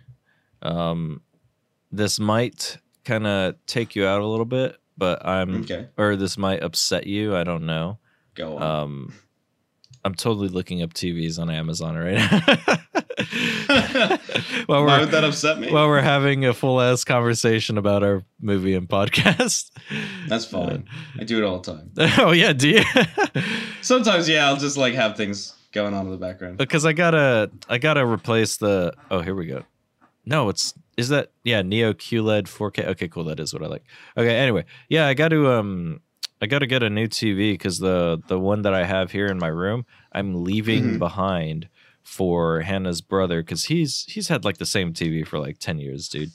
Um this might kind of take you out a little bit, but I'm okay, or this might upset you, I don't know. go on. Um I'm totally looking up TVs on Amazon right now. while Why we're would that upset me? while we're having a full ass conversation about our movie and podcast. That's fine. I do it all the time. oh yeah, do you? Sometimes, yeah, I'll just like have things going on in the background. because I gotta I gotta replace the oh here we go. No, it's is that yeah Neo QLED 4K. Okay, cool. That is what I like. Okay, anyway, yeah, I got to um I got to get a new TV because the the one that I have here in my room I'm leaving Mhm. behind for Hannah's brother because he's he's had like the same TV for like ten years, dude.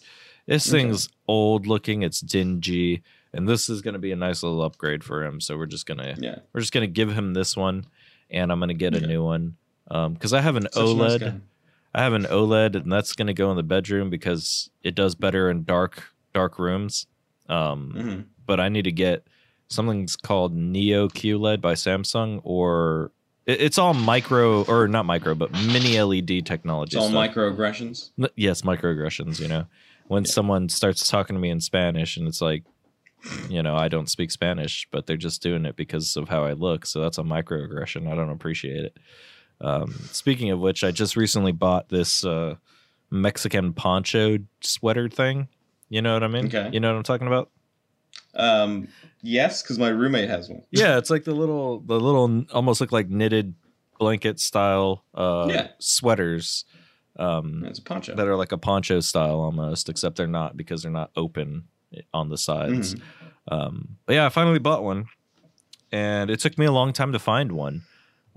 This Okay. thing's old looking. It's dingy. And this is going to be a nice little upgrade for him. So we're just gonna Yeah, we're just gonna give him this one, and I'm gonna get a new one. Um, because I have an Such a nice OLED. I have an OLED, and that's gonna go in the bedroom because it does better in dark dark rooms. Um, Mhm. but I need to get something's called Neo QLED by Samsung, or it, it's all micro or not micro, but mini LED technology. It's all stuff. microaggressions. Yes, microaggressions. You know, when Yeah. someone starts talking to me in Spanish, and it's like, you know, I don't speak Spanish, but they're just doing it because of how I look. So that's a microaggression. I don't appreciate it. Um, speaking of which, I just recently bought this uh, Mexican poncho sweater thing. You know what I mean? Okay. You know what I'm talking about? Um, yes, because my roommate has one. Yeah, it's like the little, the little, almost look like knitted blanket style uh, Yeah. sweaters. Um, It's a poncho. that are like a poncho style almost, except they're not because they're not open on the sides. Mhm. Um, but yeah, I finally bought one, and it took me a long time to find one.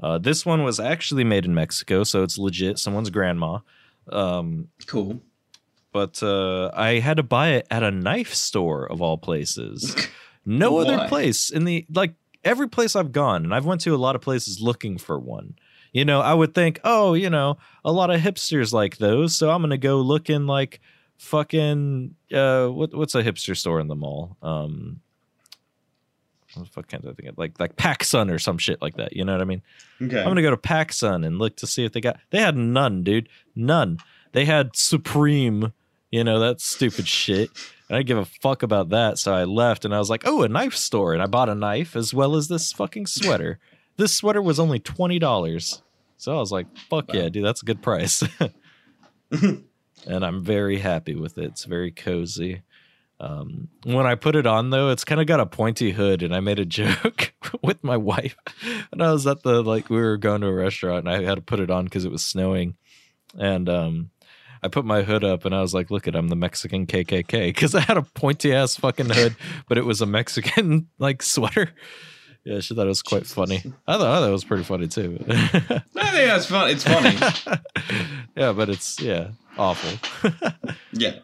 Uh, this one was actually made in Mexico, so it's legit someone's grandma. Um, Cool. But uh, I had to buy it at a knife store of all places. No other place in the like every place I've gone, and I've went to a lot of places looking for one. You know, I would think, oh, you know, a lot of hipsters like those, so I'm gonna go look in like fucking uh, what what's a hipster store in the mall? Um, what the fuck can't I think of? Like like PacSun or some shit like that. You know what I mean? Okay. I'm gonna go to PacSun and look to see if they got. They had none, dude. None. They had Supreme. You know that stupid shit. And I didn't give a fuck about that, so I left and I was like, "Oh, a knife store," and I bought a knife as well as this fucking sweater. this sweater was only twenty dollars, so I was like, "Fuck yeah, dude, that's a good price." and I'm very happy with it. It's very cozy. Um, when I put it on though, it's kind of got a pointy hood, and I made a joke with my wife. And I was at the like we were going to a restaurant, and I had to put it on because it was snowing, and um, I put my hood up and I was like, "Look at I'm the Mexican KKK," because I had a pointy ass fucking hood, but it was a Mexican like sweater. Yeah, she thought it was quite funny. I thought, I thought it was pretty funny too. I think that's fun. It's funny. yeah, but it's yeah awful. yeah.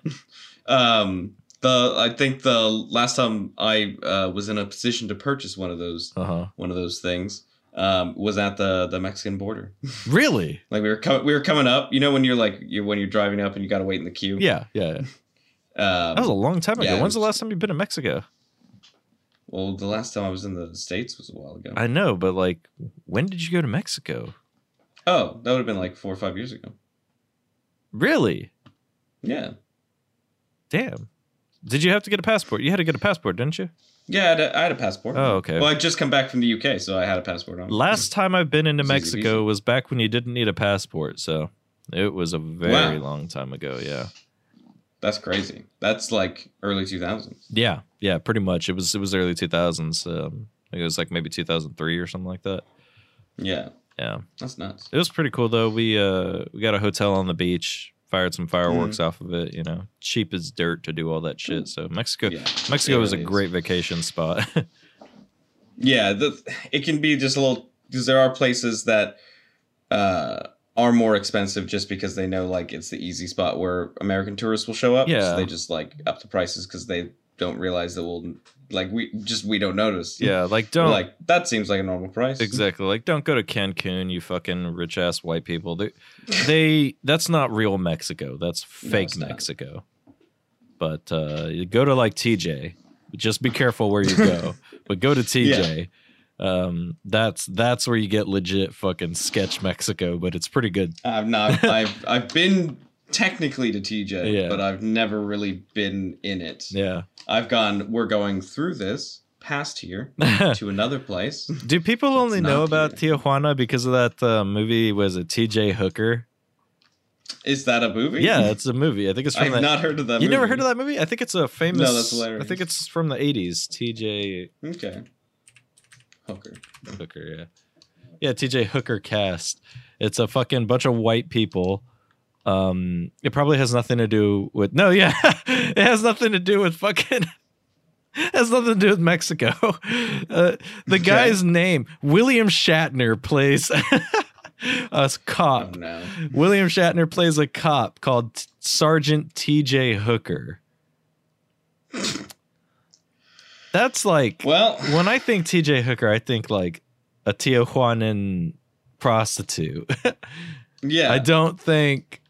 Um. The I think the last time I uh, was in a position to purchase one of those uh huh. one of those things um, was at the the Mexican border. Really? like we were coming we were coming up. You know when you're like you when you're driving up and you got to wait in the queue. Yeah, yeah. yeah. Um, That was a long time ago. yeah, When's the last time you've been in Mexico? well, the last time I was in the states was a while ago. I know, but like, when did you go to Mexico? oh, that would have been like four or five years ago. Really? Yeah. Damn. Did you have to get a passport? You had to get a passport, didn't you? Yeah, I had a, I had a passport. Oh, okay. Well, I just come back from the UK, so I had a passport on. Last time I've been into Mexico was back when you didn't need a passport, so it was a very Wow. long time ago. Yeah, That's crazy. That's like early 2000s. yeah, yeah. Pretty much. It was it was early two thousands. Um, it was like maybe two thousand three or something like that. Yeah, Yeah, that's nuts. it was pretty cool though. We uh we got a hotel on the beach, fired some fireworks Mm. off of it. You know, cheap as dirt to do all that shit. So Mexico, Yeah, Mexico was a is. great vacation spot. Yeah, the, it can be just a little because there are places that uh, are more expensive just because they know like it's the easy spot where American tourists will show up. Yeah. so they just like up the prices because they don't realize that we'll like we just we don't notice. yeah, like We're don't like that seems like a normal price. Exactly. Like, don't go to Cancun, you fucking rich ass white people. They, they, that's not real Mexico. That's fake not. Mexico. But uh, you go to like TJ. Just be careful where you go. but go to TJ. Um, that's that's where you get legit fucking sketch Mexico. But it's pretty good. I've not. I've I've been technically to TJ, Yeah. but I've never really been in it. Yeah. I've gone. We're going through this past here to another place. Do people only know about here. Tijuana because of that uh, movie? Was it TJ Hooker? Is that a movie? Yeah, it's a movie. I think it's from I've the not heard of that. You movie. never heard of that movie? I think it's a famous. No, that's hilarious. I think it's from the '80s. T.J. Okay. Hooker. Hooker, yeah, yeah. T.J. Hooker cast. It's a fucking bunch of white people. Um, it probably has nothing to do with. No, yeah, it has nothing to do with fucking. has nothing to do with Mexico. Uh, the guy's name, William Shatner, plays a cop. Oh no. William Shatner plays a cop called Sergeant T.J. Hooker. That's like Well, when I think T.J. Hooker, I think like a Tijuanan prostitute. yeah. I don't think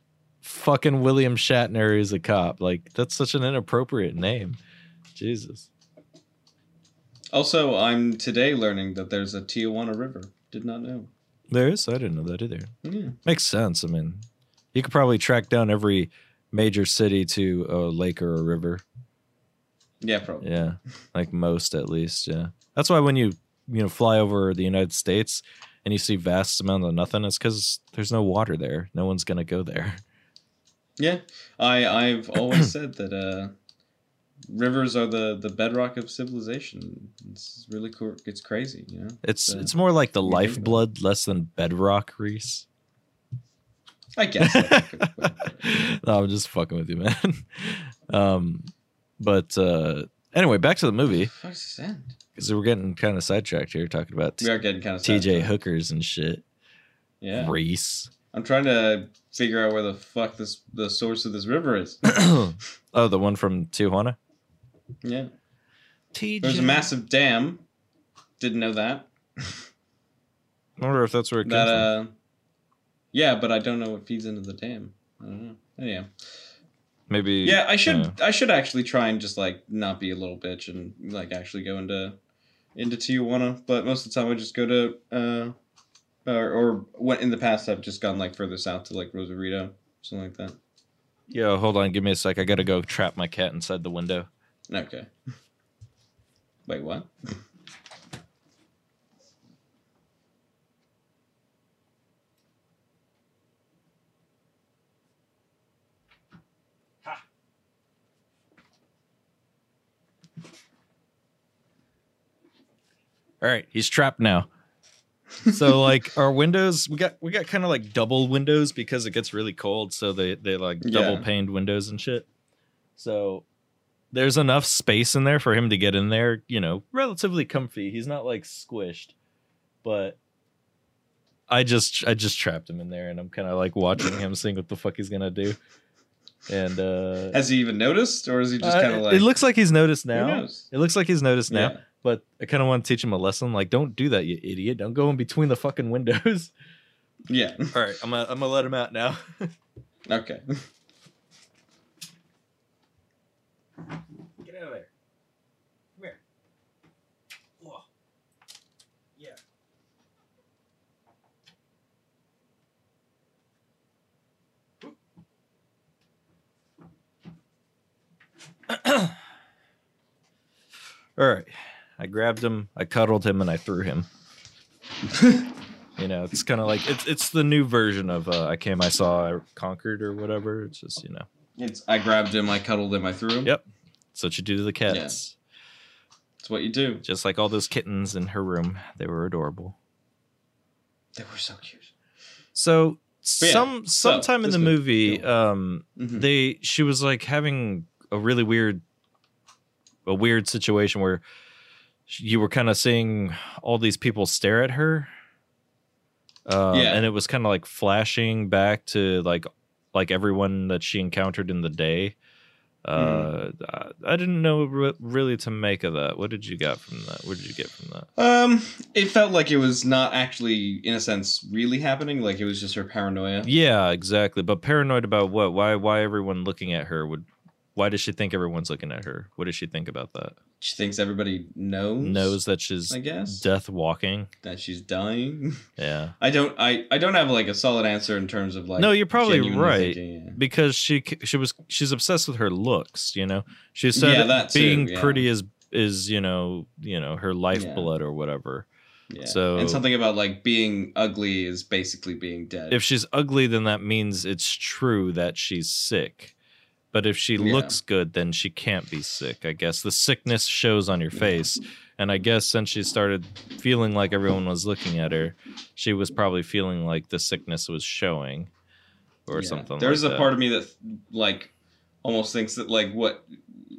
fucking William Shatner is a cop. Like that's such an inappropriate name. Jesus. Also, I'm today learning that there's a Tijuana River. Did not know. There is. I didn't know that either. Yeah. Makes sense. I mean, you could probably track down every major city to a lake or a river. Yeah, probably. Yeah, like most at least. Yeah, that's why when you you know fly over the United States and you see vast amount of nothing, it's because there's no water there. No one's gonna go there. Yeah. I I've always said that uh, rivers are the the bedrock of civilization. It's really cool. It's crazy, you know. It's Uh, it's more like the you think about it. lifeblood, less than bedrock, Reese. I guess. that's a good way to put it. no, I'm just fucking with you, man. um, but uh, anyway, back to the movie Fuck is that? because we're getting kind of sidetracked here, talking about We are getting kind of TJ hookers and shit. Yeah. Reese. I'm trying to figure out where the fuck this the source of this river is. oh, the one from Tijuana. yeah. TJ. There's a massive dam. Didn't know that. I wonder if that's where it comes That from. uh Yeah, but I don't know what feeds into the dam. I don't know. Anyhow. Maybe. Yeah, I should yeah. I should actually try and just like not be a little bitch and like actually go into into Tijuana, but most of the time I just go to uh or or when in the past I've just gone like further south to like Rosarito, something like that. Yo, hold on. Give me a sec. I gotta go trap my cat inside the window. Okay. Wait, what? All right, he's trapped now. So like our windows, we got we got kind of like double windows because it gets really cold. So they they like double Yeah. paned windows and shit. So there's enough space in there for him to get in there. You know, relatively comfy. He's not like squished, but I just I just trapped him in there, and I'm kind of like watching him, seeing what the fuck he's gonna do. And uh, Has he even noticed, or is he just uh, kind of like? it looks like he's noticed now. knows? It looks like he's noticed now Yeah. But I kind of want to teach him a lesson. Like, don't do that, you idiot. Don't go in between the fucking windows. Yeah. All right, I'm gonna, I'm gonna let him out now. Okay. Get out of there. Come here. Whoa. Yeah. All right. I grabbed him, I cuddled him, and I threw him. You know, it's kind of like it's it's the new version of uh, I came, I saw, I conquered, or whatever. It's just you know, It's, I grabbed him, I cuddled him, I threw him. Yep. it's what you do to the cats. Yes. It's what you do. Just like all those kittens in her room, they were adorable. They were so cute. So yeah, some so, sometime in the movie, um, Mhm. they she was like having a really weird, a weird situation where you were kind of seeing all these people stare at her. Um, Yeah. and it was kind of like flashing back to like like everyone that she encountered in the day. Uh, Hmm. I- I didn't know re- really to make of that. What did you got from that? What did you get from that? Um, it felt like it was not actually, in a sense, really happening. Like it was just her paranoia. Yeah, exactly. But paranoid about what? Why? Why everyone looking at her would? Why does she think everyone's looking at her? What does she think about that? She thinks everybody knows. Knows that she's I guess death walking. that she's dying. Yeah, I don't. I. I don't have like a solid answer in terms of like. No, you're probably right. thinking, yeah. because she she was she's obsessed with her looks. You know, she said Yeah, that too, being yeah. pretty is is you know you know her lifeblood or whatever. Yeah. So- and something about like being ugly is basically being dead. If she's ugly, then that means it's true that she's sick. But if she Yeah. looks good, then she can't be sick. I guess the sickness shows on your face. And I guess since she started feeling like everyone was looking at her, she was probably feeling like the sickness was showing or Yeah. something There's like a that. part of me that like almost thinks that like what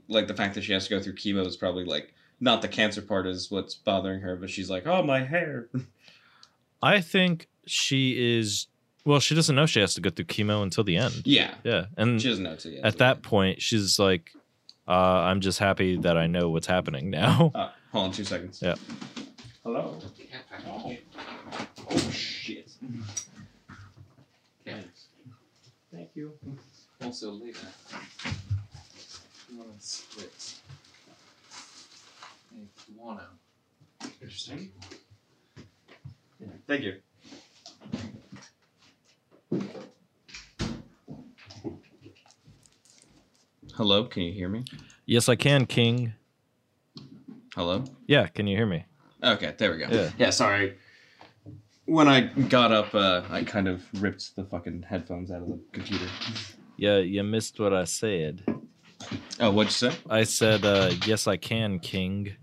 like the fact that she has to go through chemo is probably like not the cancer part is what's bothering her, but she's like, oh my hair. I think she is well, she doesn't know she has to go through chemo until the end. yeah, Yeah. And she doesn't know to yet. at that point, she's like, uh, I'm just happy that I know what's happening now. Uh, hold on two seconds. Yeah. Hello. Oh, oh shit. Thanks. Thank you. Also later. You want to split. If you wanna. Interesting. Thank you. Hello, can you hear me? yes, I can, King. Hello? Yeah, can you hear me? Okay, there we go. Yeah. yeah sorry. When I got up, uh, I kind of ripped the fucking headphones out of the computer. Yeah, you missed what I said. Oh, what'd you say? I said, uh, "Yes, I can, King."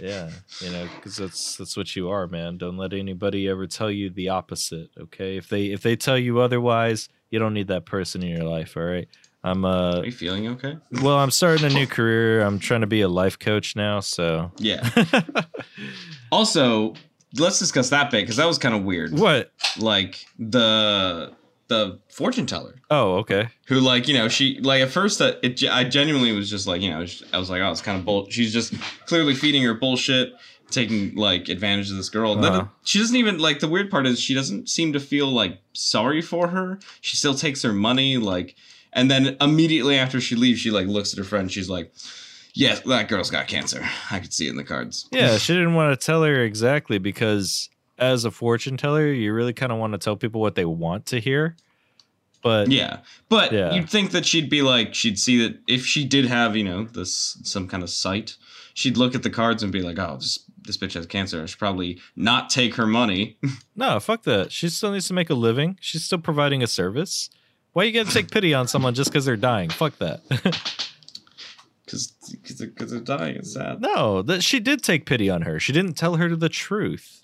Yeah, you know, because that's that's what you are, man. Don't let anybody ever tell you the opposite. Okay, if they if they tell you otherwise, you don't need that person in your life. All right. I'm uh, Are you feeling okay? well, I'm starting a new career. I'm trying to be a life coach now. So, Yeah. Also, let's discuss that bit because that was kind of weird. what? Like the the fortune teller Oh, okay. who, like, you know, she like at first uh, it I genuinely was just like, you know, I was like, oh, it's kind of bull. She's just clearly feeding her bullshit, taking like advantage of this girl. Uh-huh. it- she doesn't even like the weird part is she doesn't seem to feel like sorry for her. She still takes her money, like, and then immediately after she leaves, she like looks at her friend. She's like. Yes, that girl's got cancer. I could see it in the cards. Yeah, she didn't want to tell her exactly because as a fortune teller, you really kind of want to tell people what they want to hear. But Yeah, but Yeah. you'd think that she'd be like, she'd see that if she did have, you know, this some kind of sight, she'd look at the cards and be like, oh, this this bitch has cancer. I should probably not take her money. no, fuck that. She still needs to make a living. She's still providing a service. Why you gotta take pity on someone just because they're dying? Fuck that. Because because they're dying. It's sad. no, that she did take pity on her. She didn't tell her the truth.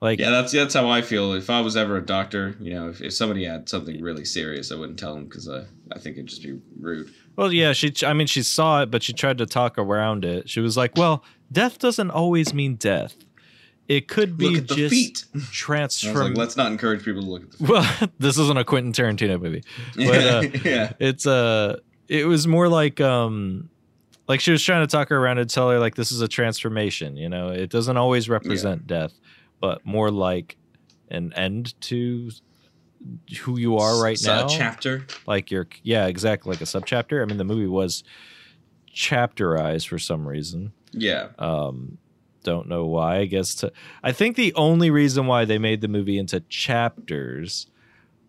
Like Yeah, that's that's how I feel. If I was ever a doctor, you know, if, if somebody had something really serious, I wouldn't tell them because I, I think it'd just be rude. Well, yeah, she. I mean, she saw it, but she tried to talk around it. She was like, "Well, death doesn't always mean death. It could be Look at the just feet. Transform." like, let's not encourage people to look at the feet. well, this isn't a Quentin Tarantino movie. But, uh, yeah, It's uh, it was more like um, like she was trying to talk her around and tell her like this is a transformation. You know, it doesn't always represent death, but more like an end to who you are right now. Chapter. like your yeah exactly like a subchapter i mean the movie was chapterized for some reason Yeah, um don't know why i guess to i think the only reason why they made the movie into chapters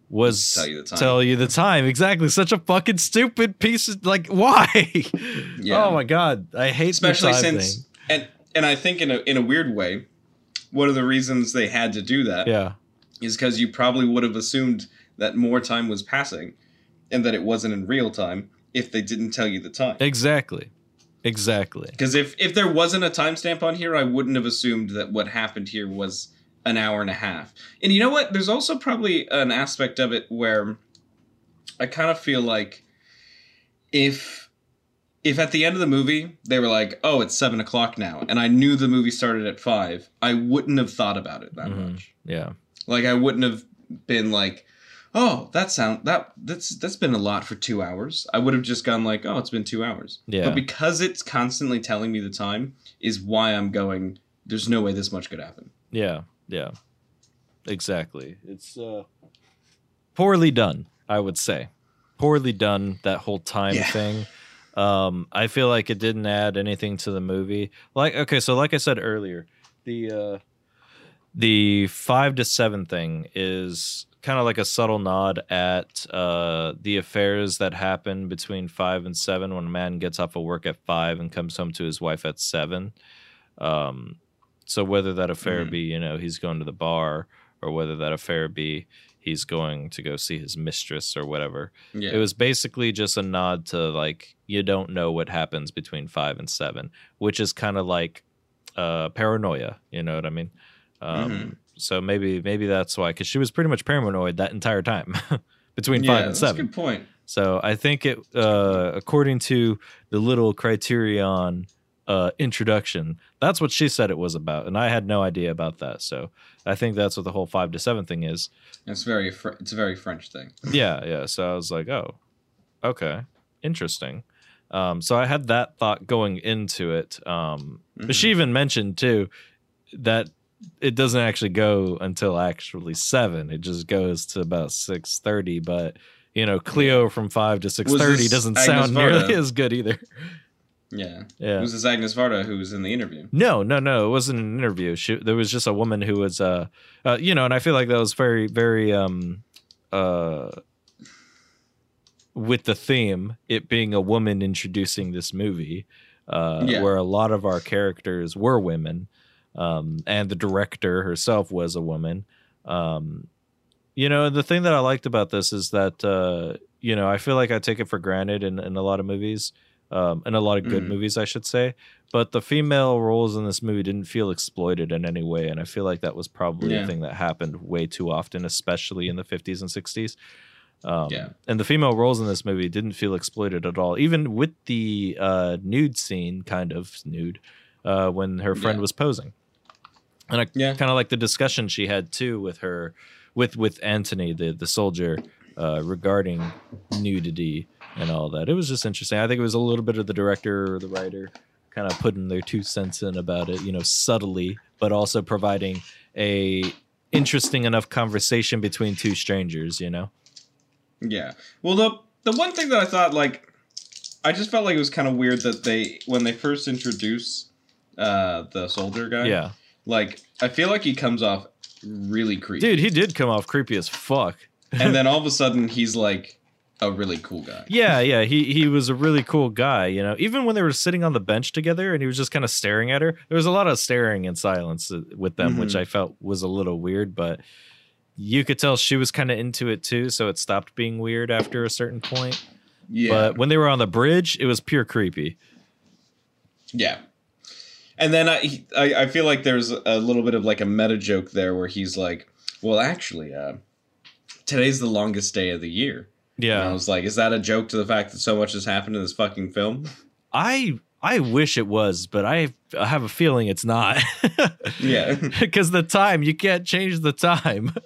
was Tell you the time. tell you the time exactly such a fucking stupid piece of like why Yeah. oh my god i hate especially since thing. and and I think in a in a weird way, one of the reasons they had to do that yeah is because you probably would have assumed that more time was passing, and that it wasn't in real time if they didn't tell you the time. exactly exactly Because if if there wasn't a timestamp on here, I wouldn't have assumed that what happened here was an hour and a half. And you know what? There's also probably an aspect of it where I kind of feel like if if at the end of the movie they were like, "Oh, it's seven o'clock now," and I knew the movie started at five, I wouldn't have thought about it that Mhm. much. yeah Like I wouldn't have been like, "Oh, that sound that that's that's been a lot for two hours." I would have just gone like, "Oh, it's been two hours." yeah But because it's constantly telling me the time, is why I'm going. There's no way this much could happen. Yeah, yeah. Exactly. It's uh poorly done, I would say. Poorly done that whole time Yeah. thing. Um I feel like it didn't add anything to the movie. Like okay, so like I said earlier, the uh the 5 to 7 thing is kind of like a subtle nod at uh the affairs that happen between 5 and 7 when a man gets off of work at 5 and comes home to his wife at 7. Um so whether that affair Mhm. be, you know, he's going to the bar or whether that affair be he's going to go see his mistress or whatever. Yeah. It was basically just a nod to like you don't know what happens between 5 and 7, which is kind of like uh paranoia, you know what I mean? Um Mhm. so maybe maybe that's why cuz she was pretty much paranoid that entire time between yeah, 5 and that's 7. good point. So I think it, uh, according to the little Criterion uh, introduction, that's what she said it was about, and I had no idea about that. So I think that's what the whole five to seven thing is. It's very fr- it's a very French thing. Yeah, yeah. So I was like, oh, okay, interesting. Um, so I had that thought going into it. Um, But she even mentioned too that it doesn't actually go until actually seven. It just goes to about six thirty. But you know, Cleo from five to six thirty doesn't Agnes sound nearly Varda? as good either. Yeah. Yeah. It was this Agnes Varda who was in the interview. No, no, no. It wasn't an interview. She, there was just a woman who was, uh, uh, you know, and I feel like that was very, very, um, uh, with the theme, it being a woman introducing this movie, uh, Yeah. where a lot of our characters were women, um, and the director herself was a woman. Um, you know, the thing that I liked about this is that, uh, you know, I feel like I take it for granted in, in a lot of movies, um, in a lot of good Mhm. movies, I should say but the female roles in this movie didn't feel exploited in any way and i feel like that was probably a thing that happened way too often especially in the 50s and 60s um, Yeah. and the female roles in this movie didn't feel exploited at all even with the uh, nude scene kind of nude uh, when her friend Yeah. was posing and i Yeah. kind of like the discussion she had too with her with with anthony the the soldier uh, regarding nudity and all that it was just interesting i think it was a little bit of the director or the writer kind of putting their two cents in about it, you know, subtly, but also providing a interesting enough conversation between two strangers, you know. Yeah. Well, the the one thing that I thought like, I just felt like it was kind of weird that they when they first introduce uh the soldier guy. Yeah. Like I feel like he comes off really creepy. Dude, he did come off creepy as fuck. and then all of a sudden he's like a really cool guy. Yeah, yeah, he he was a really cool guy, you know. Even when they were sitting on the bench together and he was just kind of staring at her, there was a lot of staring in silence uh, with them, which Mhm. I felt was a little weird, but you could tell she was kind of into it too, so it stopped being weird after a certain point. Yeah. But when they were on the bridge, it was pure creepy. Yeah. And then I, I I feel like there's a little bit of like a meta joke there where he's like, "Well, actually, uh, today's the longest day of the year." And I was like, "Is that a joke to the fact that so much has happened in this fucking film?" I I wish it was, but I I have a feeling it's not. Yeah. because the time you can't change the time.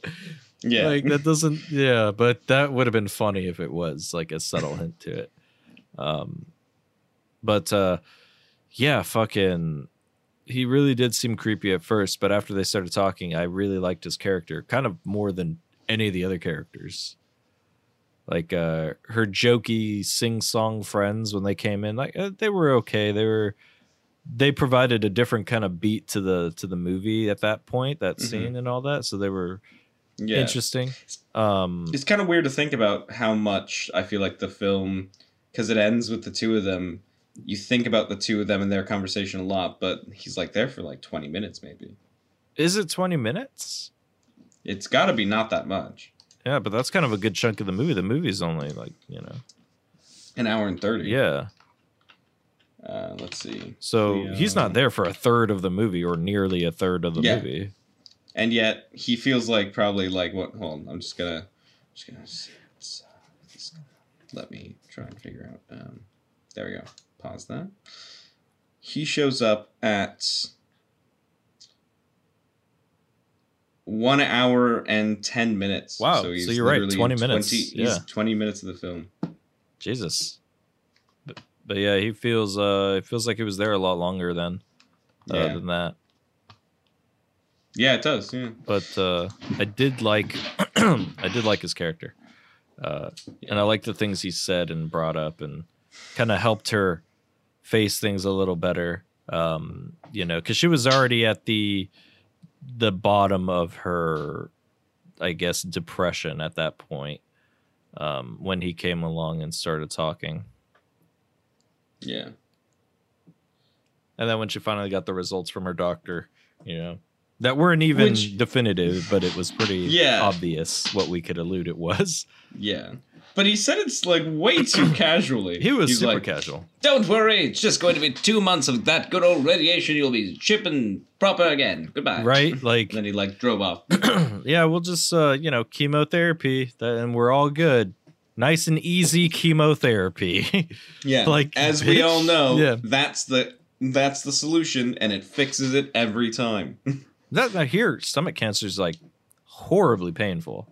Yeah, like that doesn't. Yeah, but that would have been funny if it was like a subtle hint to it. Um, but uh, yeah, fucking. He really did seem creepy at first, but after they started talking, I really liked his character, kind of more than any of the other characters. Like uh, her jokey sing-song friends when they came in, like uh, they were okay. They were they provided a different kind of beat to the to the movie at that point, that Mhm. scene and all that. So they were yeah. interesting. Um, It's kind of weird to think about how much I feel like the film, because it ends with the two of them. You think about the two of them and their conversation a lot, but he's like there for like twenty minutes, maybe. is it 20 minutes? It's got to be not that much. Yeah, but that's kind of a good chunk of the movie. The movie's only like, you know. An hour and thirty. Yeah. Uh, let's see. So The, he's uh, not there for a third of the movie or nearly a third of the Yeah. movie. and yet he feels like probably like what hold on i'm just gonna just gonna see uh, this- let me try and figure out um there we go pause that he shows up at one hour and 10 minutes Wow, so you're right, literally 20 minutes, 20, yeah. 20 minutes of the film Jesus. But, but yeah, he feels uh it feels like he was there a lot longer than uh, yeah than that. yeah it does yeah But uh I did like I did like his character. Uh and I like the things he said and brought up and kind of helped her face things a little better. Um, you know, because she was already at the the bottom of her, I guess, depression at that point. Um, when he came along and started talking, yeah and then when she finally got the results from her doctor, you know, that weren't even Which- definitive, but it was pretty Yeah. obvious what we could allude it was. yeah but he said it's like way too casually He was He's super like, casual. Don't worry, it's just going to be two months of that good old radiation. You'll be chipping proper again. Goodbye. right? Like, then he like drove off yeah, we'll just uh, you know, chemotherapy, and we're all good. Nice and easy chemotherapy. Yeah. Like, as we all know, Yeah. that's the that's the solution and it fixes it every time. that I hear stomach cancer is like horribly painful.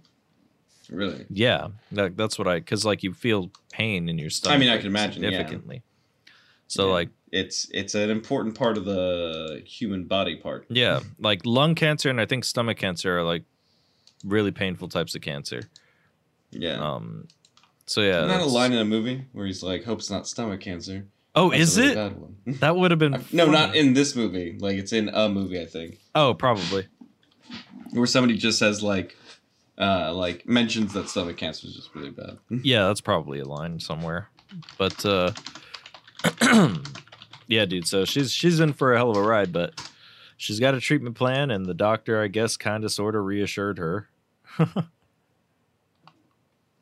Really. Yeah, that, that's what I because like you feel pain in your stomach. I mean, I can imagine, yeah. significantly. So Yeah. like It's it's an important part of the human body part. yeah, like lung cancer and I think stomach cancer are like really painful types of cancer. Yeah. Um, so yeah, Isn't that a line in a movie where he's like, "Hope it's not stomach cancer." Oh, That's is really it? One. That would have been no, not in this movie. Like it's in a movie, I think, Oh, probably. where somebody just says like, uh, like mentions that stomach cancer is just really bad. Yeah, that's probably a line somewhere. But uh yeah, dude, so she's she's in for a hell of a ride, but she's got a treatment plan and the doctor I guess kind of sort of reassured her.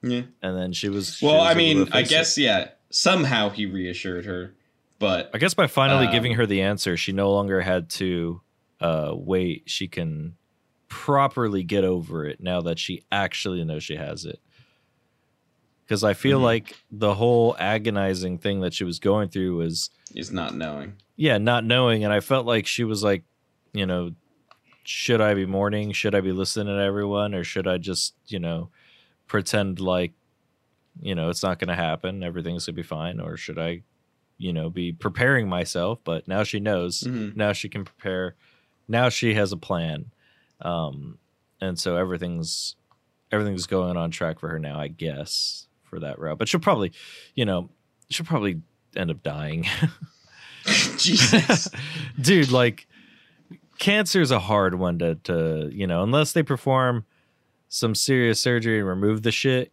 yeah. And then she was she Well, was I mean, I face it. guess yeah. Somehow he reassured her, but I guess by finally Um, giving her the answer, she no longer had to uh wait. She can properly get over it now that she actually knows she has it. Because I feel Mhm. like the whole agonizing thing that she was going through was is not knowing. yeah, not knowing. And I felt like she was like, you know, should I be mourning? Should I be listening to everyone? Or should I just, you know, pretend like, you know, it's not going to happen? Everything's going to be fine. Or should I, you know, be preparing myself? But now she knows. Mhm. Now she can prepare. Now she has a plan. Um, and so everything's everything's going on track for her now, I guess, for that route. But she'll probably, you know, she'll probably end up dying. Jesus. dude like cancer is a hard one to to you know unless they perform some serious surgery and remove the shit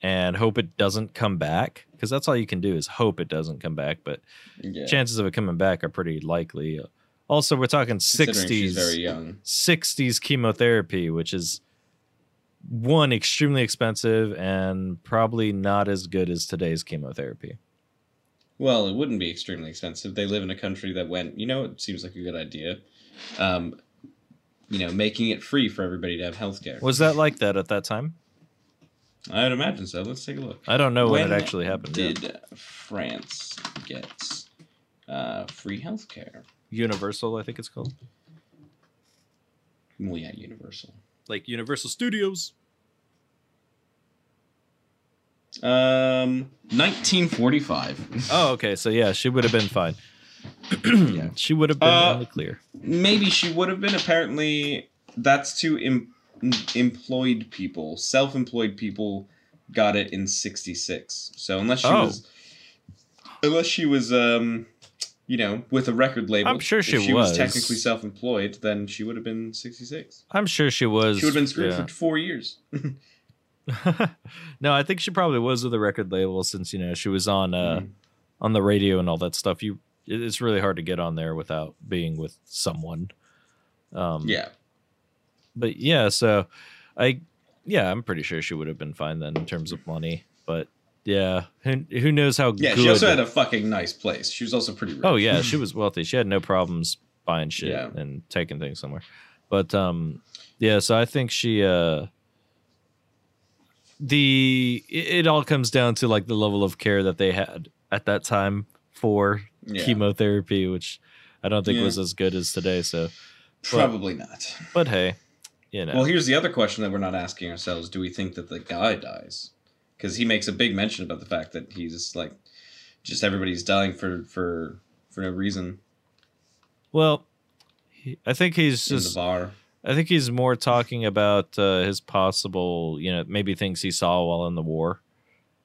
and hope it doesn't come back because that's all you can do is hope it doesn't come back but Yeah. chances of it coming back are pretty likely also we're talking 60s She's very young. 60s chemotherapy which is one extremely expensive and probably not as good as today's chemotherapy Well, it wouldn't be extremely expensive. They live in a country that went, you know, it seems like a good idea. Um, you know, making it free for everybody to have health care. Was that like that at that time? I would imagine so. Let's take a look. I don't know when, it actually happened. Did France get uh, free health care? Universal, I think it's called. Well, yeah, universal. Like Universal Studios. Um, 1945. Oh, okay. So yeah, she would have been fine. yeah. She would have been Uh, in the clear. Maybe she would have been. Apparently, that's to em- employed people. Self-employed people got it in '66. So unless she Oh. was, unless she was, um, you know, with a record label, I'm sure if she she was. was. technically self-employed. Then she would have been '66. I'm sure she was. She would have been screwed yeah. for four years. no, I think she probably was with a record label since you know she was on uh Mhm. on the radio and all that stuff. You, it's really hard to get on there without being with someone. Um, yeah. but yeah, so I, yeah, I'm pretty sure she would have been fine then in terms of money. But yeah, who, who knows how good Yeah. good? She also had a fucking nice place. She was also pretty rich. oh yeah, she was wealthy. She had no problems buying shit Yeah. and taking things somewhere. But um, yeah, so I think she uh. The it, it all comes down to like the level of care that they had at that time for Yeah. chemotherapy, which I don't think Yeah. was as good as today. So, Probably not. but hey, you know, Well, here's the other question that we're not asking ourselves: Do we think that the guy dies? Because he makes a big mention about the fact that he's like, just everybody's dying for for for no reason well, he, I think he's in the just bar. I think he's more talking about uh, his possible, you know, maybe things he saw while in the war.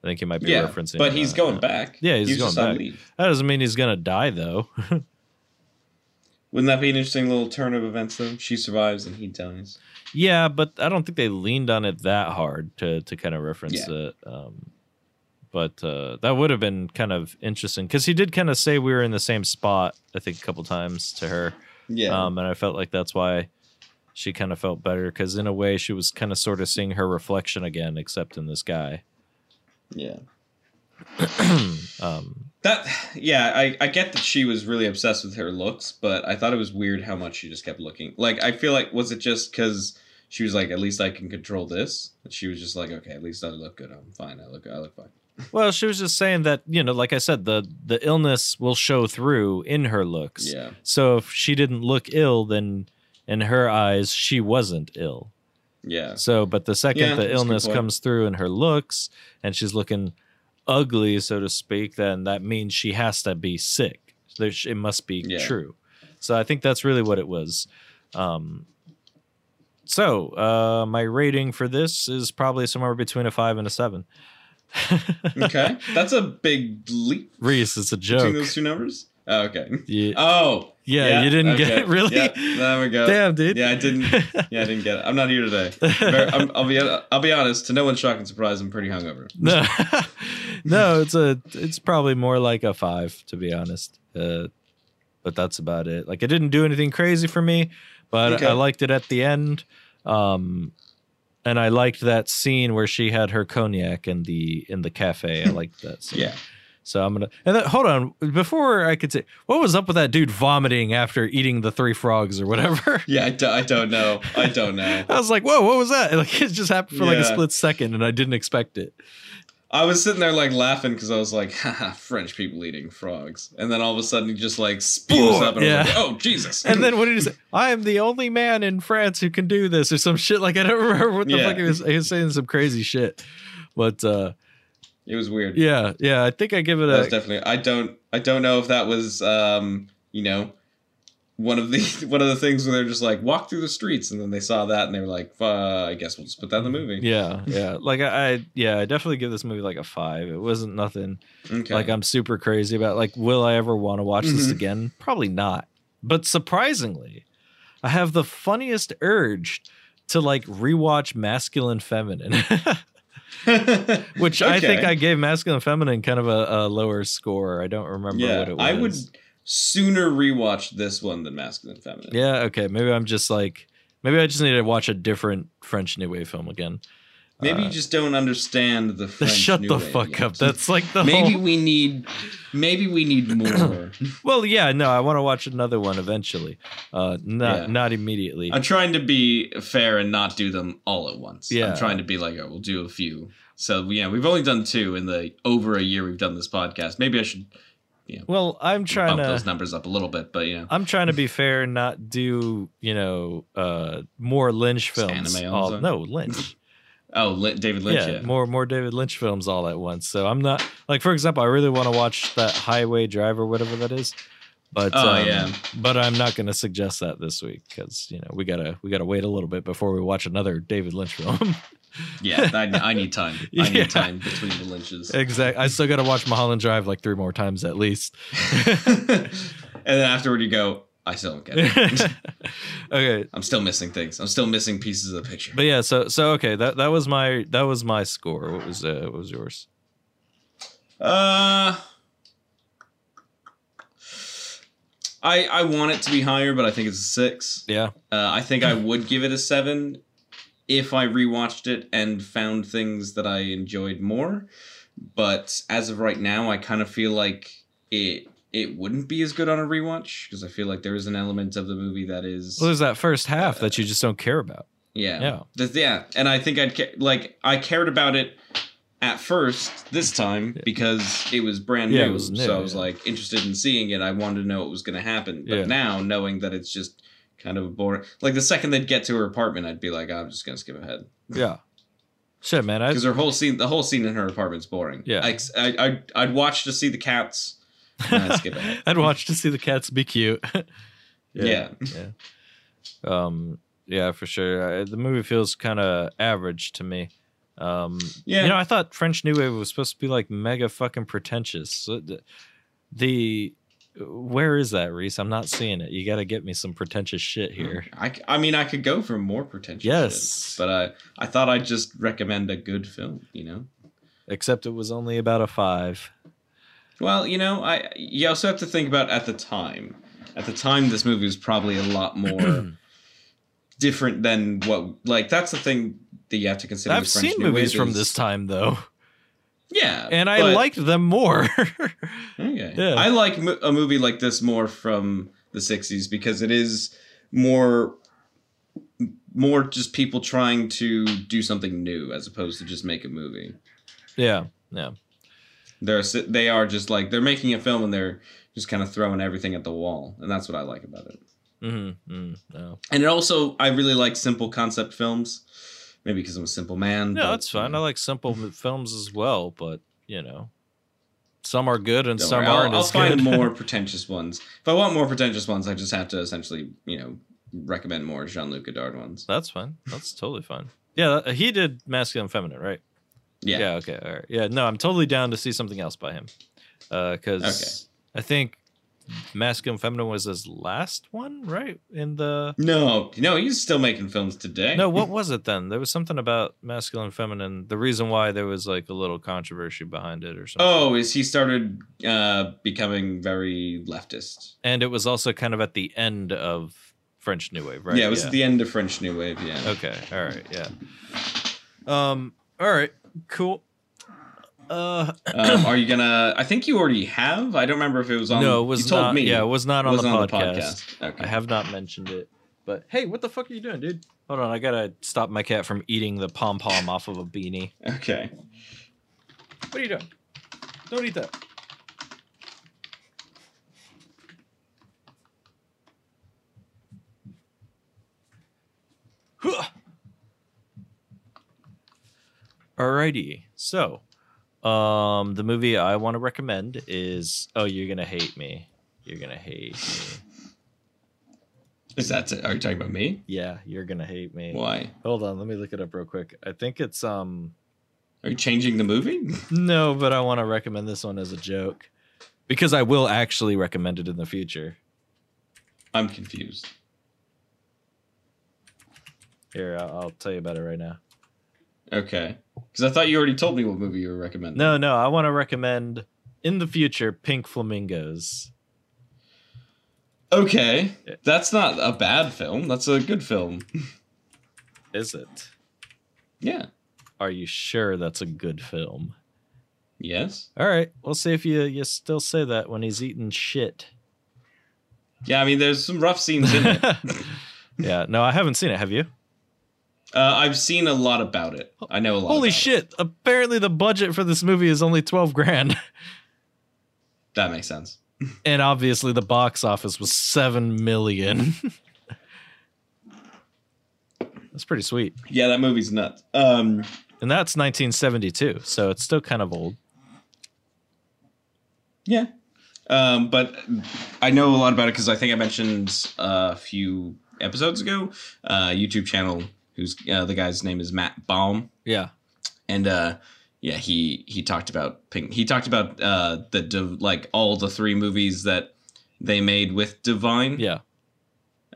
I think he might be Yeah, referencing. but he's going back. Yeah, he's He going back. That doesn't mean he's gonna die though. Wouldn't that be an interesting little turn of events though? She survives and he dies. yeah, but I don't think they leaned on it that hard to to kind of reference Yeah. it. Um, but uh, that would have been kind of interesting because he did kind of say we were in the same spot. I think a couple times to her. Yeah. Um, and I felt like that's why she kind of felt better because in a way she was kind of sort of seeing her reflection again, except in this guy. yeah. um, That yeah, I, I get that she was really obsessed with her looks, but I thought it was weird how much she just kept looking. Like I feel like was it just because she was like, at least I can control this? That she was just like, okay, at least I look good. I'm fine. I look I look fine. well, she was just saying that you know, like I said, the the illness will show through in her looks. Yeah. So if she didn't look ill, then in her eyes she wasn't ill. Yeah. So, but the second Yeah, the that's a good illness comes through in her looks and she's looking ugly, so to speak, then that means she has to be sick. There, it must be Yeah. true. So I think that's really what it was. Um, so uh, my rating for this is probably somewhere between a five and a seven. Okay. That's a big leap Reese, it's a joke. between those two numbers. Oh, okay. Yeah, Oh. yeah, you didn't get it, really? Yeah, there we go. Damn, dude. Yeah, I didn't. Yeah, I didn't get it. I'm not here today. I'm, I'll be. I'll be honest. To no one's shocking surprise, I'm pretty hungover. no, no, it's a, it's probably more like a five to be honest. Uh, but that's about it. Like it didn't do anything crazy for me, but Okay. I liked it at the end. Um, and I liked that scene where she had her cognac in the in the cafe. I liked that. Scene. Yeah. So I'm gonna and then, hold on before I could say what was up with that dude vomiting after eating the three frogs or whatever. Yeah, I, do, I don't know. I don't know. I was like, whoa, what was that? Like it just happened for like a split second, and I didn't expect it. I was sitting there like laughing because I was like, haha, French people eating frogs. And then all of a sudden he just like spews up and I Yeah. was like, oh, Jesus. And then what did he say? I am the only man in France who can do this, or some shit like I don't remember what the Yeah. fuck he was. He was saying some crazy shit, but uh, it was weird. yeah, yeah. I think I give it a. definitely I don't I don't know if that was um, you know, one of the one of the things where they're just like walk through the streets and then they saw that and they were like, uh, I guess we'll just put that in the movie. Yeah, yeah. Like I, I, yeah, I definitely give this movie like a five. It wasn't nothing Okay. like I'm super crazy about. Like, will I ever want to watch this Mhm. again? Probably not. But surprisingly, I have the funniest urge to like rewatch Masculine Feminine. Which I think I gave Masculine Feminine kind of a, a lower score. I don't remember yeah, what it was. I would sooner rewatch this one than Masculine Feminine. Yeah, okay. Maybe I'm just like maybe I just need to watch a different French New Wave film again. Maybe Uh, you just don't understand the French. Shut the fuck yet. up. That's like the maybe whole. we need. Maybe we need more. Well, yeah, no, I want to watch another one eventually. Uh, not Yeah. not immediately. I'm trying to be fair and not do them all at once. Yeah. I'm trying to be like, oh, we'll do a few. So yeah, we've only done two in the over a year we've done this podcast. Maybe I should Well, I'm trying bump to. those numbers up a little bit, but you know, I'm trying to be fair and not do you know uh more Lynch films. anime all all- the time? no Lynch. Oh, David Lynch. yeah, Yeah, more more David Lynch films all at once. So I'm not like for example, I really want to watch that Highway Drive or whatever that is. But Oh, um, yeah. but I'm not going to suggest that this week because you know we gotta we gotta wait a little bit before we watch another David Lynch film. yeah. I, I need time. I Yeah. need time between the Lynches. exactly. I still got to watch Mulholland Drive like three more times at least. and then afterward, you go, I still don't get it. okay, I'm still missing things. I'm still missing pieces of the picture. but yeah, so so okay, that that was my that was my score. What was uh, what was yours? Uh, I I want it to be higher, but I think it's a six. Yeah, Uh, I think I would give it a seven if I rewatched it and found things that I enjoyed more. But as of right now, I kind of feel like it it wouldn't be as good on a rewatch because I feel like there is an element of the movie that is well, there's that first half that uh, you just don't care about. yeah Yeah. Th- yeah, and I think I'd ca- like I cared about it at first this time because it was brand Yeah, new, was new, so I was yeah. like interested in seeing it. I wanted to know what was going to happen, but Yeah. now knowing that it's just kind of a boring. Like the second they'd get to her apartment, I'd be like, oh, I'm just going to skip ahead Yeah, shit, man. I because her whole scene, the whole scene in her apartment's boring. Yeah. I, I, I'd, I'd watch to see the cats. And I'd skip ahead. I'd watch to see the cats be cute. Yeah. yeah. Um, yeah, for sure. Uh, the movie feels kind of average to me. Um, Yeah. You know, I thought French New Wave was supposed to be like mega fucking pretentious. So the, the where is that, Reese? I'm not seeing it. You got to get me some pretentious shit here. I, I mean, I could go for more pretentious. Yes. shit, but I, I thought I'd just recommend a good film. You know. Except it was only about a five. Well, you know, I you also have to think about at the time. At the time, this movie was probably a lot more different than what. Like that's the thing that you have to consider. I've seen New movies Wave from is- this time though, Yeah, and I but- liked them more. Okay. Yeah. I like mo- a movie like this more from the '60s because it is more, more just people trying to do something new as opposed to just make a movie. yeah, yeah. They're they are just like they're making a film and they're just kind of throwing everything at the wall, and that's what I like about it. Mm-hmm. mm no. And it also, I really like simple concept films. Maybe because I'm a simple man. No, but, that's fine. I like simple films as well, but you know, some are good and don't some worry, aren't I'll as find more pretentious ones. If I want more pretentious ones, I just have to essentially, you know, recommend more Jean Luc Godard ones. That's fine. That's totally fine. Yeah, he did masculine and feminine, right? Yeah. Yeah. Okay. All right. Yeah. No, I'm totally down to see something else by him. Uh because Okay. I think masculine feminine was his last one, right? In the No, no, he's still making films today. no, what was it then? There was something about masculine feminine. The reason why there was like a little controversy behind it or something. Oh, is he started uh, becoming very leftist? and it was also kind of at the end of French New Wave, right? Yeah, it was at the end of French New Wave. Yeah. Okay. All right. Yeah. Um. All right. Cool. Uh. um, are you gonna? I think you already have. I don't remember if it was on. no, it was you told not. me. Yeah, it was not on, wasn't the, on podcast. the podcast. Okay. I have not mentioned it. But hey, what the fuck are you doing, dude? Hold on, I gotta stop my cat from eating the pom pom off of a beanie. Okay. What are you doing? Don't eat that. Alrighty, so um, the movie I want to recommend is oh, you're gonna hate me. You're gonna hate me. Is that? Are you talking about me? Yeah, you're gonna hate me. Why? Hold on, let me look it up real quick. I think it's um Are you changing the movie? no, but I want to recommend this one as a joke because I will actually recommend it in the future. I'm confused. Here, I'll, I'll tell you about it right now. Okay. Because I thought you already told me what movie you were recommending. No, no, I want to recommend in the future Pink Flamingos. Okay. That's not a bad film. That's a good film. Is it? Yeah. Are you sure that's a good film? Yes. All right, we'll see if you you still say that when he's eating shit. Yeah, I mean, there's some rough scenes in it. yeah, no, I haven't seen it. Have you? I've seen a lot about it. I know a lot. Holy about it. shit! Apparently, the budget for this movie is only twelve grand, That makes sense. and obviously the box office was seven million. That's pretty sweet, Yeah, that movie's nuts. Um, and that's 1972, so it's still kind of old. yeah. Um, but I know a lot about it because I think I mentioned uh, a few episodes ago. Uh, YouTube channel who's uh, the guy's name is Matt Baume. Yeah, and uh yeah he he talked about pink he talked about uh the div- like all the three movies that they made with Divine yeah,